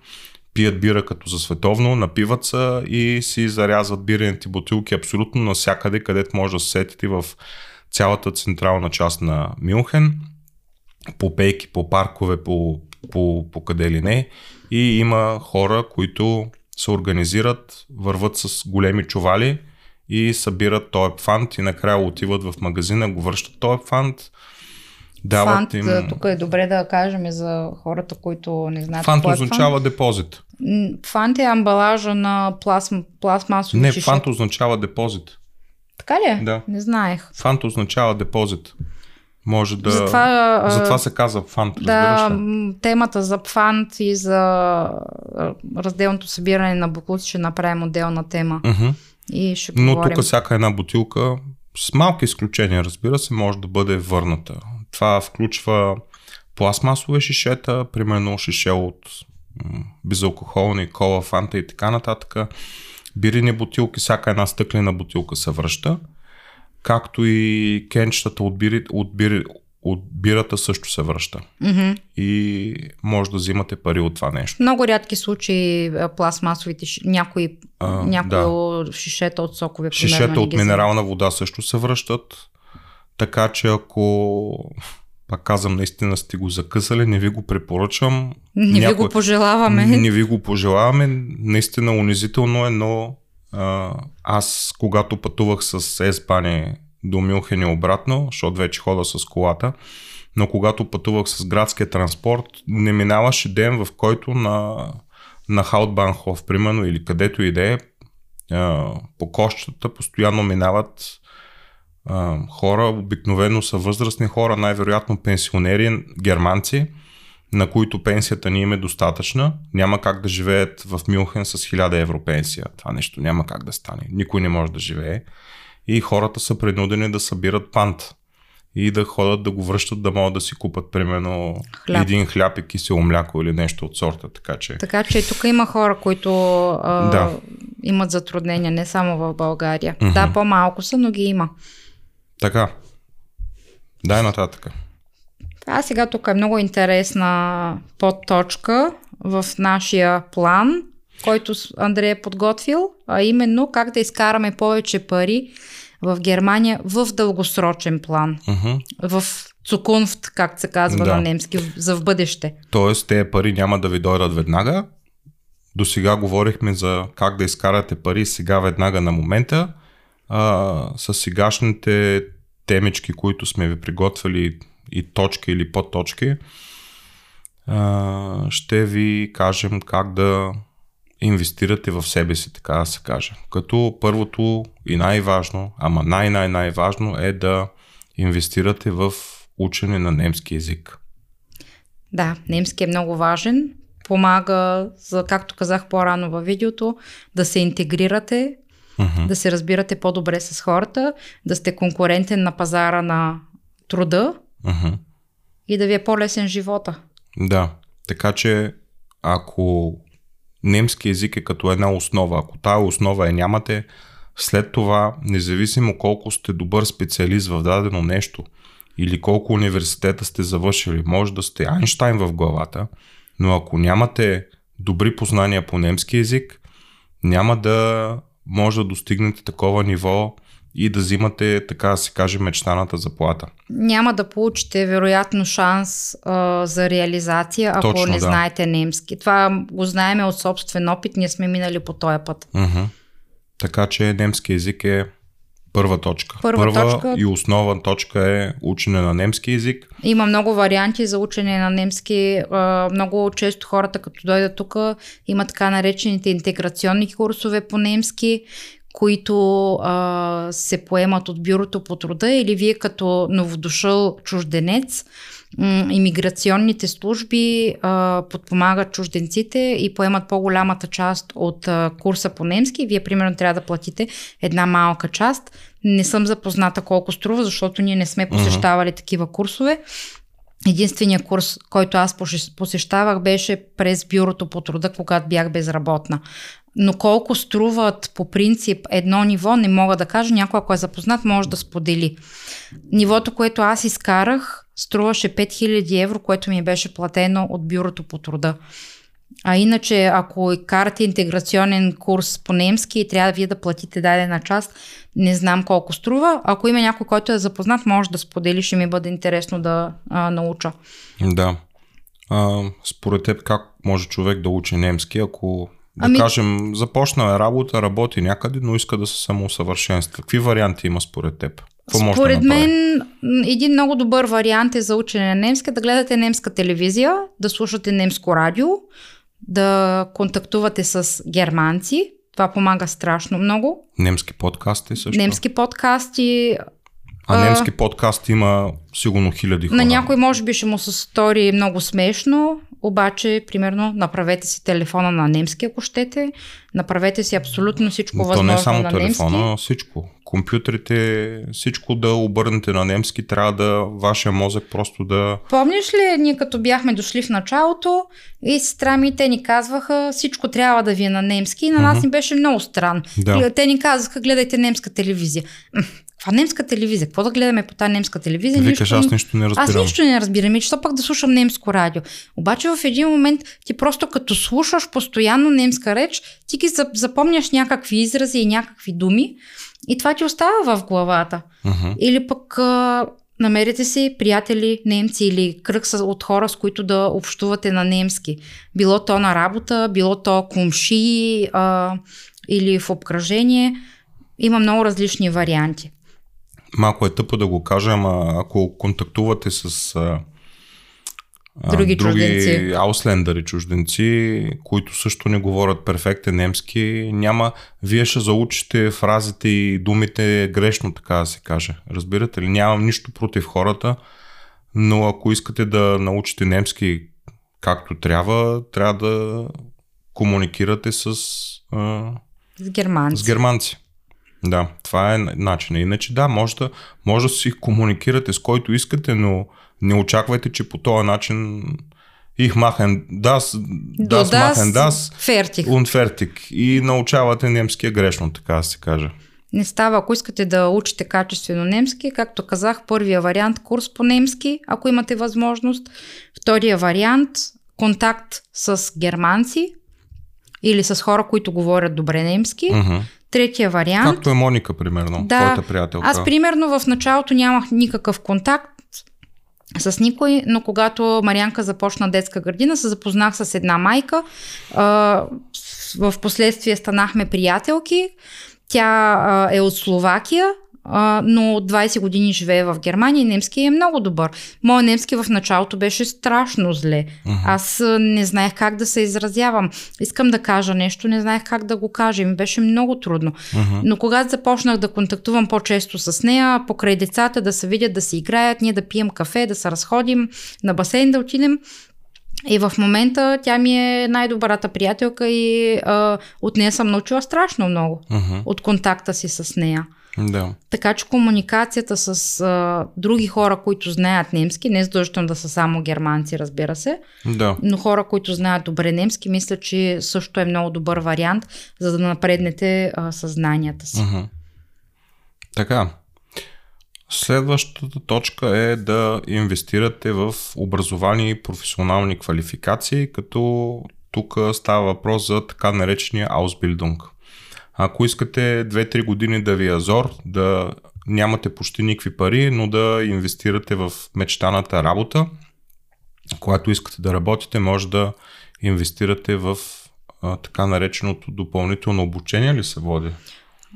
пият бира като за световно, напиват се и си зарязват бирените бутилки абсолютно навсякъде, където може да се сетите в цялата централна част на Мюнхен по пейки, по паркове, по, по, по къде ли не. И има хора, които се организират, върват с големи чували и събират този фант и накрая отиват в магазина, го връщат този фант. Дават фант, им... тук е добре да кажем за хората, които не знаят. Фант е означава фант. депозит. Фант е амбалажа на пластм, пластмасови Не, фант означава депозит. Така ли? Е? Да. Не знаех. Фант означава депозит. Може да. Затова, Затова се казва фант. Да, темата за фант и за разделното събиране на буклуци ще направим отделна тема. Uh-huh. И ще Но тук всяка една бутилка, с малки изключения, разбира се, може да бъде върната. Това включва пластмасове шишета, примерно шише от безалкохолни, кола, фанта и така нататък. Бирени бутилки, всяка една стъклена бутилка се връща както и кенчетата от, бири, от, бири, от бирата също се връща. Mm-hmm. И може да взимате пари от това нещо. Много рядки случаи пластмасовите, някои, а, някои да. шишета от сокове. Шишета от минерална вода също се връщат. Така че ако пак казвам, наистина сте го закъсали, не ви го препоръчам. Не Някой... ви го пожелаваме. Не ви го пожелаваме. Наистина унизително е, но аз, когато пътувах с Еспани до Мюнхен и обратно, защото вече хода с колата, но когато пътувах с градския транспорт, не минаваше ден, в който на, на Хаутбанхоф, примерно, или където и да е, по кощата постоянно минават а, хора, обикновено са възрастни хора, най-вероятно пенсионери, германци, на които пенсията ни им е достатъчна, няма как да живеят в Мюнхен с 1000 евро пенсия. Това нещо няма как да стане. Никой не може да живее. И хората са принудени да събират пант и да ходят да го връщат, да могат да си купат примерно хляб. един хляб и кисело мляко или нещо от сорта. Така че, така че тук има хора, които а, да. имат затруднения, не само в България. Mm-hmm. Да, по-малко са, но ги има. Така. Дай нататък. А сега тук е много интересна подточка в нашия план, който Андрей е подготвил, а именно как да изкараме повече пари в Германия в дългосрочен план. Uh-huh. В цукунфт, както се казва да. на немски, за в бъдеще. Тоест, тези пари няма да ви дойдат веднага. До сега говорихме за как да изкарате пари сега веднага на момента. А, с сегашните темички, които сме ви приготвили и точки или подточки, ще ви кажем как да инвестирате в себе си, така да се каже. Като първото и най-важно, ама най-най-най-важно е да инвестирате в учене на немски язик. Да, немски е много важен. Помага, за, както казах по-рано във видеото, да се интегрирате, uh-huh. да се разбирате по-добре с хората, да сте конкурентен на пазара на труда uh-huh. и да ви е по-лесен живота. Да, така че ако немски език е като една основа, ако тая основа е нямате, след това, независимо колко сте добър специалист в дадено нещо или колко университета сте завършили, може да сте Айнштайн в главата, но ако нямате добри познания по немски язик, няма да може да достигнете такова ниво и да взимате, така да се каже, мечтаната заплата. Няма да получите, вероятно, шанс а, за реализация, ако Точно, не да. знаете немски. Това го знаеме от собствен опит, ние сме минали по този път. Uh-huh. Така че немски язик е първа точка. Първа, първа точка... и основа точка е учене на немски язик. Има много варианти за учене на немски. Много често хората, като дойдат тук, има така наречените интеграционни курсове по немски, които а, се поемат от бюрото по труда или вие като новодушъл чужденец имиграционните служби а, подпомагат чужденците и поемат по-голямата част от а, курса по немски. Вие, примерно, трябва да платите една малка част. Не съм запозната колко струва, защото ние не сме посещавали uh-huh. такива курсове. Единственият курс, който аз посещавах, беше през бюрото по труда, когато бях безработна. Но колко струват по принцип едно ниво, не мога да кажа. Някой, ако е запознат, може да сподели. Нивото, което аз изкарах, струваше 5000 евро, което ми беше платено от бюрото по труда. А иначе, ако карате интеграционен курс по немски и трябва вие да платите дадена част, не знам колко струва. Ако има някой, който е запознат, може да сподели, ще ми бъде интересно да а, науча. Да. А, според теб, как може човек да учи немски, ако да ами... кажем, започна работа, работи някъде, но иска да се самоусъвършенства. Какви варианти има според теб? Какво Според да мен един много добър вариант е за учене на немски да гледате немска телевизия, да слушате немско радио, да контактувате с германци. Това помага страшно много. Немски подкасти също. Немски подкасти. А, а немски подкаст има сигурно хиляди хора. На някой може би ще му се стори много смешно, обаче, примерно, направете си телефона на немски, ако щете. Направете си абсолютно всичко Но възможно То не е само на телефона, немски. всичко. Компютрите, всичко да обърнете на немски, трябва да вашия мозък просто да... Помниш ли, ние като бяхме дошли в началото и сестра ми, те ни казваха, всичко трябва да ви е на немски и на нас ни беше много странно. Да. Те ни казаха, гледайте немска телевизия. Каква немска телевизия? Какво да гледаме по тази немска телевизия? Викаш, нищо... аз нищо не разбирам. Аз нищо не разбирам. И що пък да слушам немско радио? Обаче в един момент ти просто като слушаш постоянно немска реч, ти ги запомняш някакви изрази и някакви думи и това ти остава в главата. Uh-huh. Или пък а, намерите си приятели немци или кръг от хора, с които да общувате на немски. Било то на работа, било то кумши а, или в обкръжение. Има много различни варианти малко е тъпо да го кажа, ама ако контактувате с а, други, други чужденци. ауслендъри чужденци, които също не говорят перфектен немски, няма, вие ще заучите фразите и думите грешно, така да се каже. Разбирате ли? Нямам нищо против хората, но ако искате да научите немски както трябва, трябва да комуникирате с, а, с германци. С германци. Да, това е начинът. Иначе да, може да, може да си комуникирате с който искате, но не очаквайте, че по този начин их махен das, das махен fertig. und fertig. И научавате немския грешно, така да се каже. Не става, ако искате да учите качествено немски, както казах, първия вариант курс по немски, ако имате възможност. Втория вариант контакт с германци или с хора, които говорят добре немски. Uh-huh. Третия вариант. Както е Моника, примерно, да, твоята приятелка. Аз, примерно, в началото нямах никакъв контакт с никой, но когато Марианка започна детска градина, се запознах с една майка. В последствие станахме приятелки. Тя е от Словакия, а, но от 20 години живее в Германия и немски е много добър. Моя немски в началото беше страшно зле. Uh-huh. Аз не знаех как да се изразявам. Искам да кажа нещо, не знаех как да го кажа. Ми беше много трудно. Uh-huh. Но когато започнах да контактувам по-често с нея, покрай децата да се видят, да си играят, ние да пием кафе, да се разходим, на басейн да отидем, и в момента тя ми е най-добрата приятелка и а, от нея съм научила страшно много. Uh-huh. От контакта си с нея. Да. Така че комуникацията с а, други хора, които знаят немски, не е задължително да са само германци, разбира се, да. но хора, които знаят добре немски, мисля, че също е много добър вариант, за да напреднете а, съзнанията си. Uh-huh. Така. Следващата точка е да инвестирате в образование и професионални квалификации, като тук става въпрос за така наречения Ausbildung. Ако искате 2-3 години да ви е азор, да нямате почти никакви пари, но да инвестирате в мечтаната работа, когато искате да работите, може да инвестирате в а, така нареченото допълнително обучение ли се води?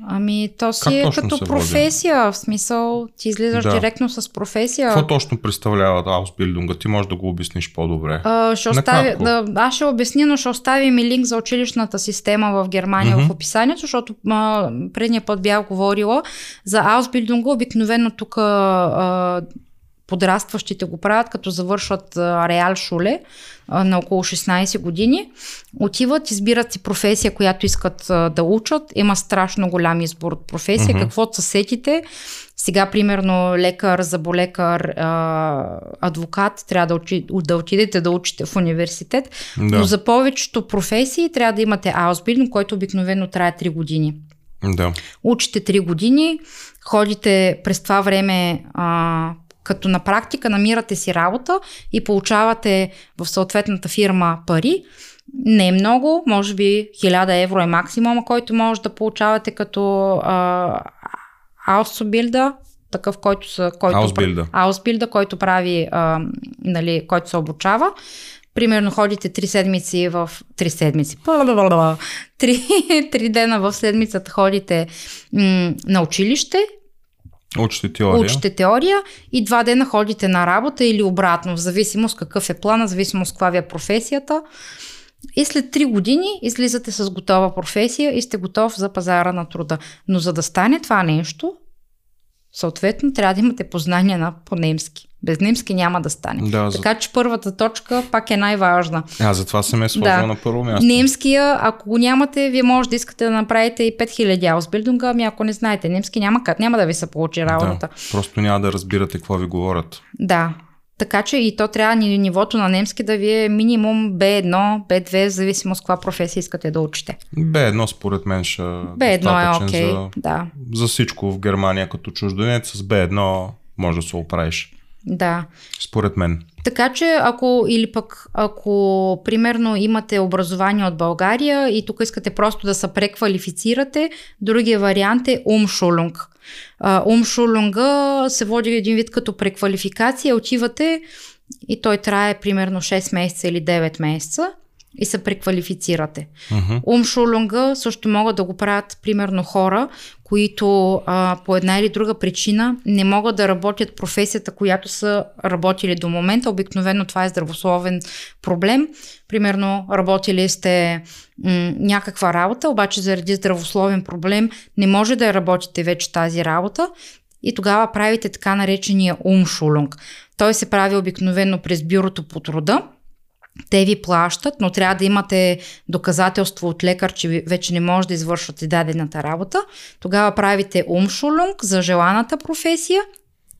Ами, то си как е като професия, води? в смисъл, ти излизаш да. директно с професия. Какво точно представлява аусбилдинга? Ти можеш да го обясниш по-добре. А, ще остави, да, аз ще обясня, но ще оставим и линк за училищната система в Германия mm-hmm. в описанието, защото а, предния път бях говорила за аусбилдинга. Обикновено тук а, подрастващите го правят, като завършват Реал Шуле на около 16 години. Отиват, избират си професия, която искат да учат. Има страшно голям избор от професия. Mm-hmm. Какво са сетите? Сега, примерно, лекар, заболекар, адвокат, трябва да, учи, да отидете да учите в университет. Да. Но за повечето професии трябва да имате Аусбилдинг, който обикновено трае 3 години. Да. Учите 3 години, ходите през това време а, като на практика намирате си работа и получавате в съответната фирма пари. Не е много, може би 1000 евро е максимума, който може да получавате като аусбилда, такъв, който, са, който, Аусбилда. Аусбилда, който прави, а, нали, който се обучава. Примерно ходите 3 седмици в... 3 седмици. 3, 3 дена в седмицата ходите м- на училище Учите теория. Учите теория и два дена ходите на работа или обратно, в зависимост какъв е плана, в зависимост каква ви е професията. И след 3 години излизате с готова професия и сте готов за пазара на труда. Но за да стане това нещо, съответно трябва да имате познания на по-немски. Без немски няма да стане. Да, така че първата точка пак е най-важна. А, затова съм е сложила да. на първо място. Немския, ако го нямате, вие може да искате да направите и 5000 аусбилдинга, ами ако не знаете немски, няма как, няма да ви се получи работата. Да, просто няма да разбирате какво ви говорят. Да, така че и то трябва нивото на немски да ви е минимум B1, B2, в зависимост каква професия искате да учите. B1 според мен ще B1 е окей, okay, за, да. за всичко в Германия като чужденец с B1 може да се оправиш. Да. Според мен. Така че ако или пък ако примерно имате образование от България и тук искате просто да се преквалифицирате, другия вариант е умшулунг. Умшулунга се води един вид като преквалификация, отивате и той трае примерно 6 месеца или 9 месеца и се преквалифицирате. Uh-huh. Също могат да го правят примерно хора, които а, по една или друга причина не могат да работят професията, която са работили до момента. Обикновено това е здравословен проблем. Примерно работили сте м- някаква работа, обаче заради здравословен проблем не може да работите вече тази работа и тогава правите така наречения умшулунг. Той се прави обикновено през бюрото по труда те ви плащат, но трябва да имате доказателство от лекар, че вече не може да извършвате дадената работа. Тогава правите умшулунг за желаната професия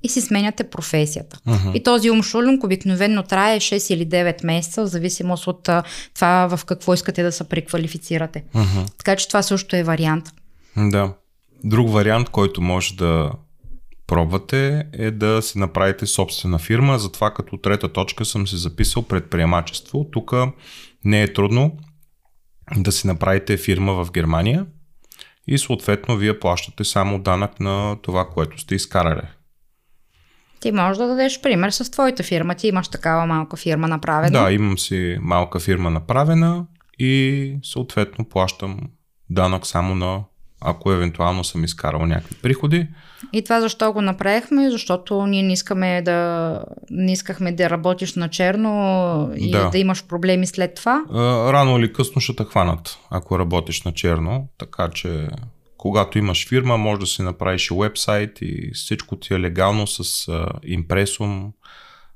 и си сменяте професията. Uh-huh. И този умшулунг обикновено трае 6 или 9 месеца, в зависимост от това в какво искате да се преквалифицирате. Uh-huh. Така че това също е вариант. Да. Друг вариант, който може да пробвате е да си направите собствена фирма. Затова като трета точка съм си записал предприемачество. Тук не е трудно да си направите фирма в Германия и съответно вие плащате само данък на това, което сте изкарали. Ти можеш да дадеш пример с твоята фирма. Ти имаш такава малка фирма направена. Да, имам си малка фирма направена и съответно плащам данък само на ако евентуално съм изкарал някакви приходи. И това защо го направихме? Защото ние не искаме да не искахме да работиш на черно и да, да имаш проблеми след това. Рано или късно ще те хванат, ако работиш на черно, така че когато имаш фирма, може да си направиш и вебсайт и всичко ти е легално с импресум,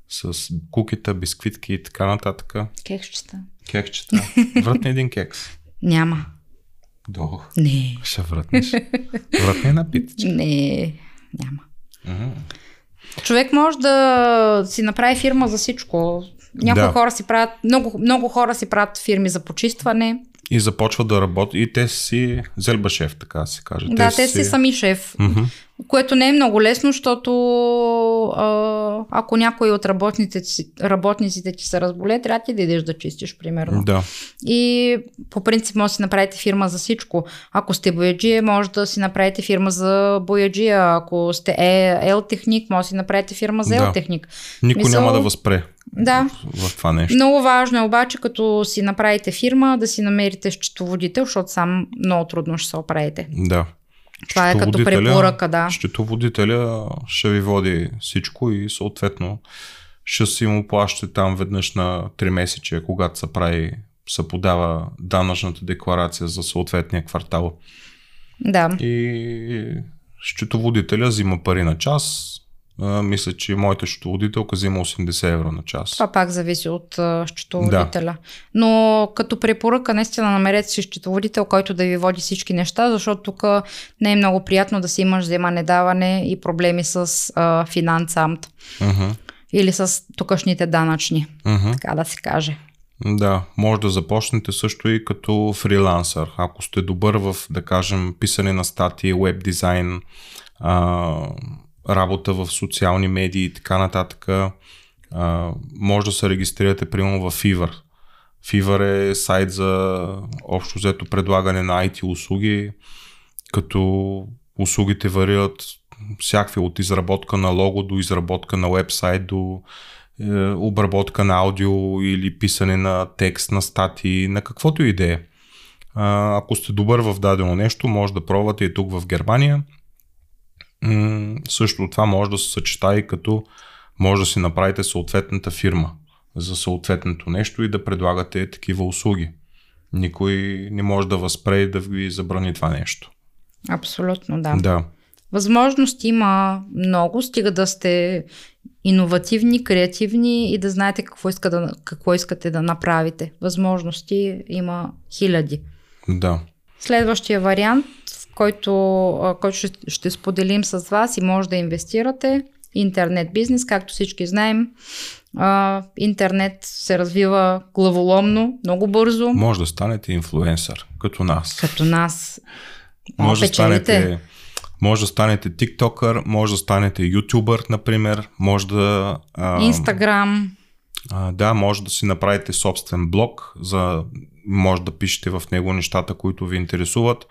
с кукита, бисквитки и така нататък. Кексчета. Кексчета. Вратни един кекс. Няма. Долу. Не. Ще вратнеш. Вратни на питичка. Не, няма. Uh-huh. Човек може да си направи фирма за всичко. Някои да. хора си правят, много, много хора си правят фирми за почистване. И започват да работят. И те си зелба шеф, така се каже. Да, те, те си сами шеф. Uh-huh. Което не е много лесно, защото а, ако някой от работниците, работниците ти се разболе, трябва ти да идеш да чистиш, примерно. Да. И по принцип може да си направите фирма за всичко. Ако сте бояджия, може да си направите фирма за бояджия. Ако сте ел техник, може да си направите фирма за ел техник. Никой Мисъл... няма да възпре. Да. В това нещо. Много важно е обаче, като си направите фирма, да си намерите счетоводител, защото сам много трудно ще се оправите. Да. Това е като препоръка, да. Счетоводителя ще ви води всичко и съответно ще си му плащате там веднъж на 3 месече, когато се прави, се подава данъчната декларация за съответния квартал. Да. И счетоводителя взима пари на час, а, мисля, че моята счетоводителка взима 80 евро на час. Това пак зависи от а, счетоводителя. Да. Но като препоръка, наистина намерете си счетоводител, който да ви води всички неща, защото тук не е много приятно да си имаш вземане-даване и проблеми с а, финансамт. Uh-huh. Или с тукашните данъчни, uh-huh. така да се каже. Да, може да започнете също и като фрилансър. Ако сте добър в, да кажем, писане на статии, веб дизайн, а, работа в социални медии и така нататък, а, може да се регистрирате примерно в Fiverr. Fiverr е сайт за общо взето предлагане на IT услуги, като услугите варират всякакви от изработка на лого до изработка на вебсайт до е, обработка на аудио или писане на текст, на статии, на каквото и да е. Ако сте добър в дадено нещо, може да пробвате и тук в Германия – М- също това може да се съчета и като може да си направите съответната фирма за съответното нещо и да предлагате такива услуги. Никой не може да възпре и да ви забрани това нещо. Абсолютно, да. Да. Възможности има много, стига да сте иновативни, креативни и да знаете какво, иска да, какво искате да направите. Възможности има хиляди. Да. Следващия вариант който, който ще, ще споделим с вас и може да инвестирате. Интернет бизнес, както всички знаем, а, интернет се развива главоломно, много бързо. Може да станете инфлуенсър, като нас. Като нас. Може да станете може да станете тиктокър, може да станете ютубър, например, може да... Инстаграм. да, може да си направите собствен блог, за, може да пишете в него нещата, които ви интересуват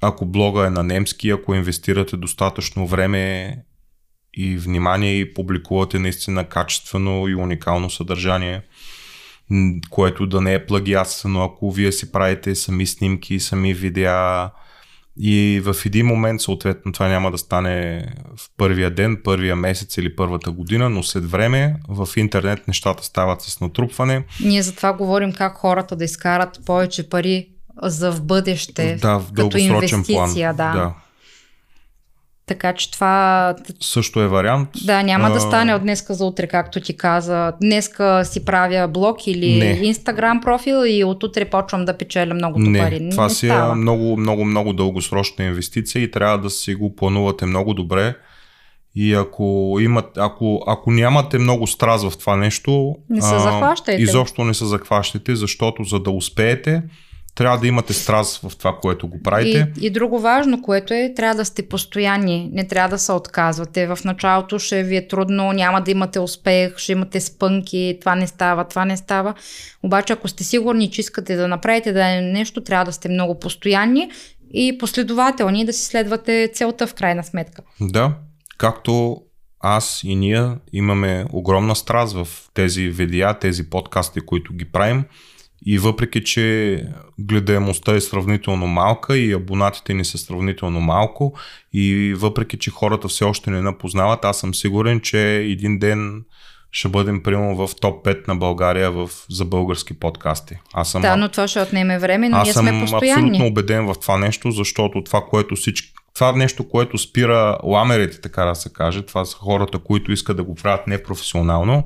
ако блога е на немски, ако инвестирате достатъчно време и внимание и публикувате наистина качествено и уникално съдържание, което да не е плагиатствено, ако вие си правите сами снимки, сами видеа и в един момент съответно това няма да стане в първия ден, първия месец или първата година, но след време в интернет нещата стават с натрупване. Ние за това говорим как хората да изкарат повече пари за в бъдеще. Да, в като инвестиция, план. Да. да. Така че това. Също е вариант. Да, няма а... да стане от днеска за утре, както ти каза. Днеска си правя блог или не. Инстаграм профил и от утре почвам да печеля много не, пари. Това не си е много, много, много дългосрочна инвестиция и трябва да си го планувате много добре. И ако, имат, ако, ако нямате много страз в това нещо, не се захващайте. изобщо не се захващайте, защото за да успеете, трябва да имате страст в това, което го правите. И, и друго важно, което е, трябва да сте постоянни, не трябва да се отказвате. В началото ще ви е трудно, няма да имате успех, ще имате спънки, това не става, това не става. Обаче, ако сте сигурни, че искате да направите да нещо, трябва да сте много постоянни и последователни, да си следвате целта в крайна сметка. Да, както аз и ние имаме огромна страст в тези видеа, тези подкасти, които ги правим И въпреки, че гледаемостта е сравнително малка и абонатите ни са сравнително малко и въпреки, че хората все още не напознават, аз съм сигурен, че един ден ще бъдем примерно в топ 5 на България в, за български подкасти. Аз съм, да, но това ще отнеме време, но ние сме постоянни. Съм абсолютно убеден в това нещо, защото това, което всички това нещо, което спира ламерите, така да се каже, това са хората, които искат да го правят непрофесионално,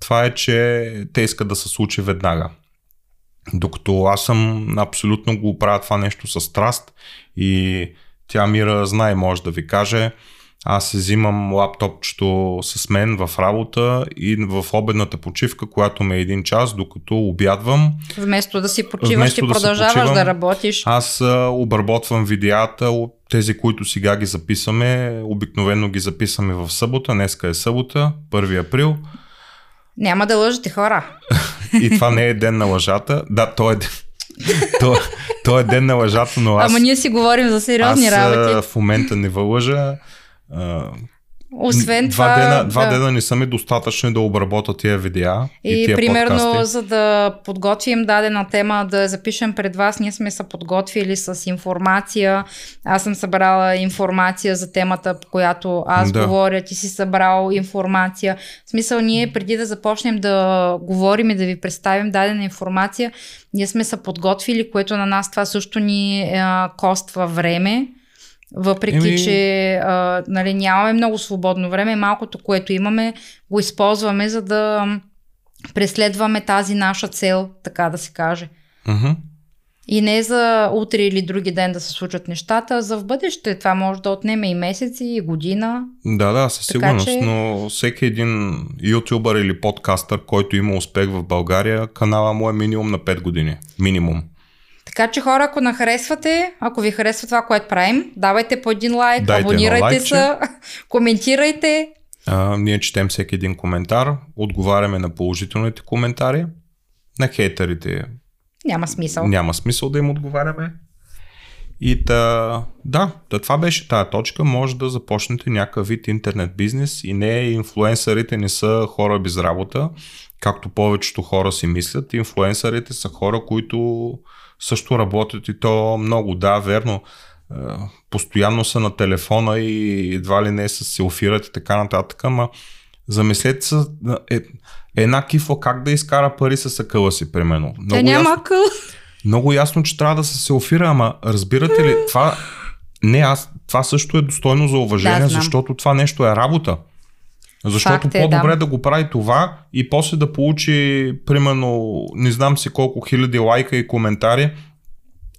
това е, че те искат да се случи веднага. Докато аз съм абсолютно го правя това нещо с страст и тя Мира знае, може да ви каже, аз се взимам лаптопчето с мен в работа и в обедната почивка, която ме е един час, докато обядвам. Вместо да си почиваш, ти да продължаваш почивам, да работиш. Аз обработвам видеята, тези, които сега ги записваме, обикновено ги записваме в събота, днеска е събота, 1 април. Няма да лъжете хора. и това не е ден на лъжата. Да, то е ден. то, то е ден на лъжата, но аз... Ама ние си говорим за сериозни аз, работи. в момента не вълъжа. Освен два това, дена, два да. дена не са ми достатъчни да обработя тия видеа и, и тия примерно, подкасти. за да подготвим дадена тема, да запишем пред вас, ние сме се подготвили с информация. Аз съм събрала информация за темата, по която аз да. говоря, ти си събрал информация. В смисъл, ние преди да започнем да говорим и да ви представим дадена информация, ние сме се подготвили, което на нас това също ни а, коства време въпреки, Еми... че а, нали, нямаме много свободно време, малкото, което имаме, го използваме, за да преследваме тази наша цел, така да се каже. Uh-huh. И не за утре или други ден да се случат нещата, а за в бъдеще. Това може да отнеме и месеци, и година. Да, да, със сигурност, че... но всеки един ютубър или подкастър, който има успех в България, канала му е минимум на 5 години. Минимум. Така че хора, ако не харесвате, ако ви харесва това, което правим, давайте по един лайк, Дайте абонирайте се, коментирайте. А, ние четем всеки един коментар, отговаряме на положителните коментари, на хейтерите. Няма смисъл. Няма смисъл да им отговаряме. И та, да, та това беше тая точка. Може да започнете някакъв вид интернет бизнес и не инфлуенсърите не са хора без работа, както повечето хора си мислят. Инфлуенсърите са хора, които също работят и то много. Да, верно. Е, постоянно са на телефона и едва ли не се селфират и така нататък, ама замислете се е, една кифла как да изкара пари с акъла си, примерно. Много Те няма акъл. Много ясно, че трябва да се селфира, ама разбирате ли, това не, аз, това също е достойно за уважение, да, защото това нещо е работа. Защото Факт е, по-добре да. да го прави това и после да получи, примерно, не знам си колко хиляди лайка и коментари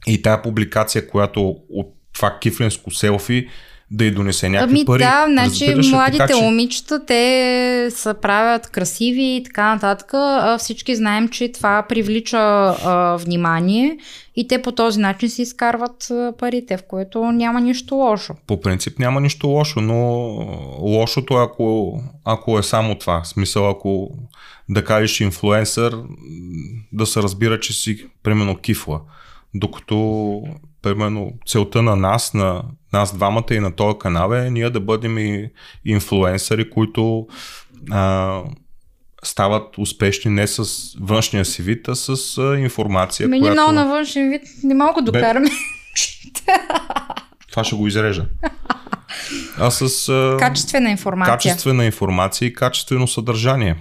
и тая публикация, която от това кифленско селфи да й донесе някакви ами, пари. Да, значи младите така, че... момичета, те се правят красиви и така нататък. Всички знаем, че това привлича а, внимание и те по този начин си изкарват парите, в което няма нищо лошо. По принцип няма нищо лошо, но лошото е ако, ако е само това. В смисъл, ако да кажеш инфлуенсър, да се разбира, че си примерно кифла. Докато примерно целта на нас, на нас двамата и на този канал е ние да бъдем и инфлуенсъри, които а, стават успешни не с външния си вид, а с а, информация. Мени която... много на външен вид, не мога да докараме. Бе... Това ще го изрежа. А с... А... Качествена информация. Качествена информация и качествено съдържание.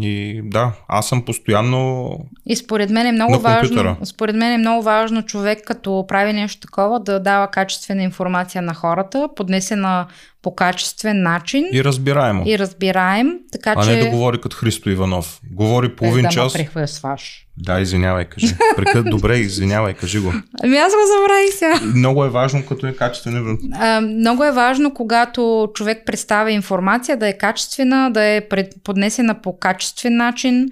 И да, аз съм постоянно. И според мен е много важно. Според мен е много важно човек, като прави нещо такова, да дава качествена информация на хората, поднесена по качествен начин. И разбираемо. И разбираем. Така, а че... не да говори като Христо Иванов. Говори половин да час. Да Да, извинявай, кажи. Прекът, добре, извинявай, кажи го. Ами аз го забравих сега. Много е важно, като е качествена. А, много е важно, когато човек представя информация, да е качествена, да е пред, поднесена по качествен начин,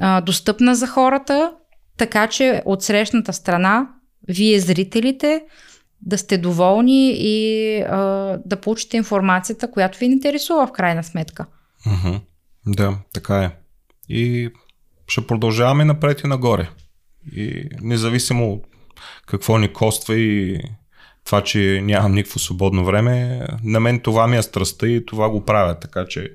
а, достъпна за хората, така че от срещната страна, вие зрителите, да сте доволни и а, да получите информацията, която ви интересува в крайна сметка. Uh-huh. Да, така е. И ще продължаваме напред и нагоре. И независимо от какво ни коства и това, че нямам никакво свободно време, на мен това ми е страстта и това го правя, така че...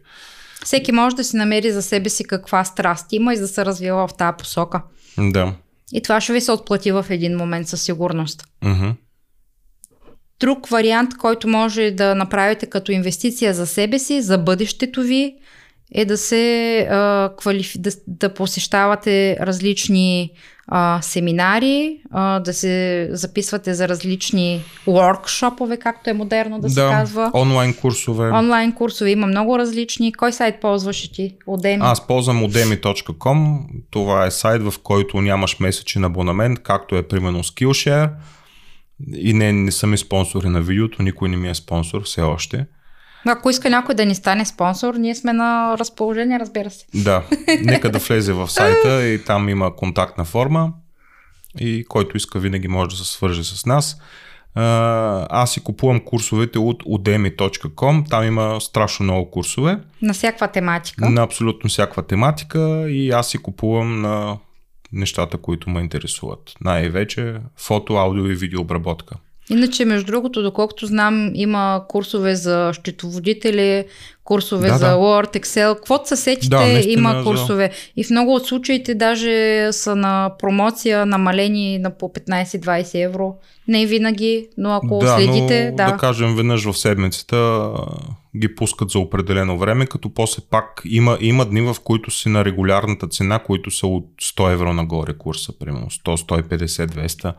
Всеки може да си намери за себе си каква страст има и да се развива в тази посока. Да. И това ще ви се отплати в един момент със сигурност. Mm-hmm. Друг вариант, който може да направите като инвестиция за себе си, за бъдещето ви, е да се а, квалифи... да, да посещавате различни а, семинари, а, да се записвате за различни workshoпове, както е модерно да, да се казва. онлайн курсове. Онлайн курсове има много различни. Кой сайт ползваш ти? Udemy? Аз ползвам udemy.com. Това е сайт, в който нямаш месечен абонамент, както е примерно Skillshare. И не, не съм и спонсори на видеото, никой не ми е спонсор все още. Ако иска някой да ни стане спонсор, ние сме на разположение, разбира се. Да, нека да влезе в сайта и там има контактна форма и който иска винаги може да се свърже с нас. Аз си купувам курсовете от udemy.com, там има страшно много курсове. На всякаква тематика. На абсолютно всякаква тематика и аз си купувам на нещата, които ме интересуват. Най-вече фото, аудио и видеообработка. Иначе, между другото, доколкото знам, има курсове за щитоводители, курсове да, за да. Word, Excel, каквото се сетите, да, има курсове. За... И в много от случаите даже са на промоция намалени на по 15-20 евро. Не винаги, но ако да, следите... Но, да, да кажем, веднъж в седмицата ги пускат за определено време, като после пак има, има дни, в които си на регулярната цена, които са от 100 евро нагоре курса, примерно 100, 150, 200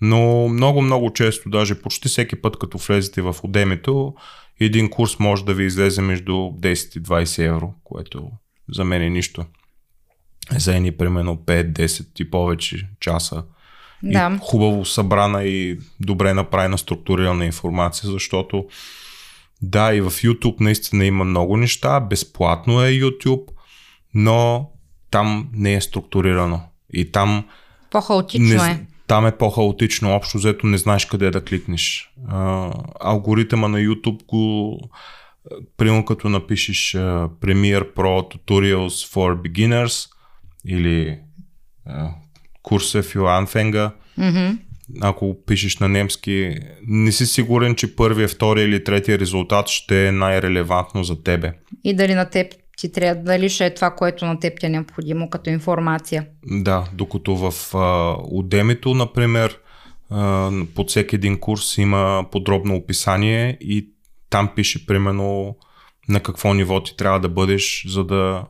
но много, много често, даже почти всеки път, като влезете в Удемито, един курс може да ви излезе между 10 и 20 евро, което за мен е нищо. За едни примерно 5, 10 и повече часа. Да. И хубаво събрана и добре направена структурирана информация, защото да, и в YouTube наистина има много неща, безплатно е YouTube, но там не е структурирано. И там. По-хаотично не, е там е по-хаотично, общо взето не знаеш къде да кликнеш. А, алгоритъма на YouTube го примерно като напишеш uh, Premiere Pro Tutorials for Beginners или uh, курса Филанфенга, mm-hmm. Ако пишеш на немски, не си сигурен, че първия, втория или третия резултат ще е най-релевантно за тебе. И дали на теб ти трябва дали ще е това, което на теб ти е необходимо като информация. Да, докато в Удемито, например, а, под всеки един курс има подробно описание и там пише примерно на какво ниво ти трябва да бъдеш, за да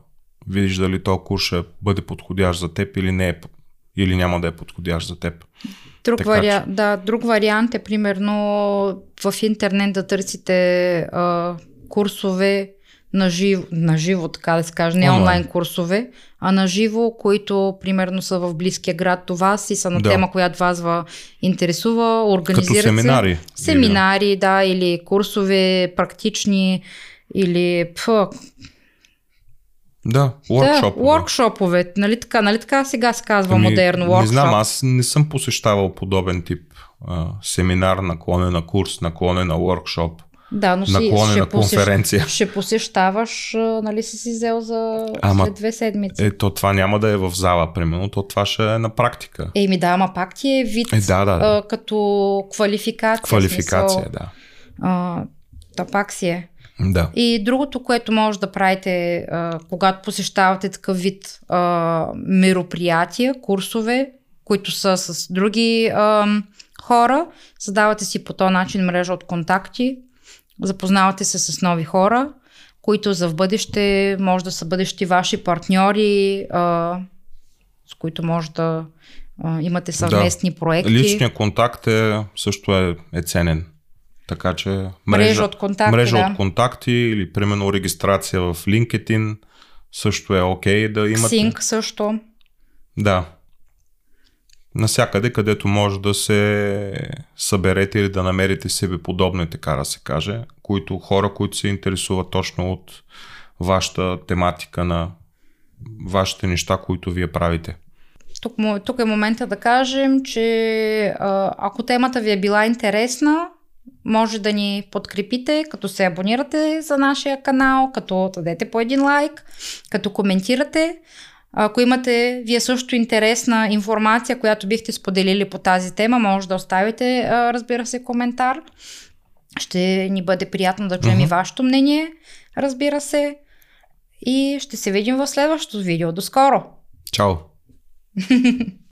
видиш дали този курс ще бъде подходящ за теб или не е, или няма да е подходящ за теб. Друг, така, вариа... че... да, друг вариант е примерно в интернет да търсите а, курсове на живо, на живо, така да се каже, не онлайн, онлайн курсове, а на живо, които примерно са в близкия град до вас и са на да. тема, която вас ва интересува, организират Като семинари. Се, семинари, или... да, или курсове практични, или пф, да, workshoпове. Да, workshoпове. Нали така, нали така сега се казва ами, модерно workshop? Не знам, аз не съм посещавал подобен тип а, семинар, наклонен на курс, наклонен на workshop. Да, но си, ще, на конференция. Посещ, ще посещаваш, нали си си взел за ама, след две седмици. Е, то това няма да е в зала, примерно, то това ще е на практика. Еми да, ама пак ти е вид е, да, да, да. А, като квалификация. Квалификация, смисъл, да. А, то пак си е. Да. И другото, което може да правите, а, когато посещавате такъв вид а, мероприятия, курсове, които са с други а, хора, създавате си по този начин мрежа от контакти, Запознавате се с нови хора, които за в бъдеще може да са бъдещи ваши партньори, а, с които може да а, имате съвместни да. проекти. Личният контакт е, също е, е ценен. Така че мрежа, мрежа от контакти, мрежа да. от контакти или примерно регистрация в LinkedIn също е окей okay да имате. Sync също. Да насякъде, където може да се съберете или да намерите себе подобни, така да се каже, които хора, които се интересуват точно от вашата тематика на вашите неща, които вие правите. Тук, тук е момента да кажем, че ако темата ви е била интересна, може да ни подкрепите, като се абонирате за нашия канал, като дадете по един лайк, като коментирате. Ако имате вие също интересна информация, която бихте споделили по тази тема, може да оставите, разбира се, коментар. Ще ни бъде приятно да чуем uh-huh. и вашето мнение, разбира се. И ще се видим в следващото видео. До скоро! Чао!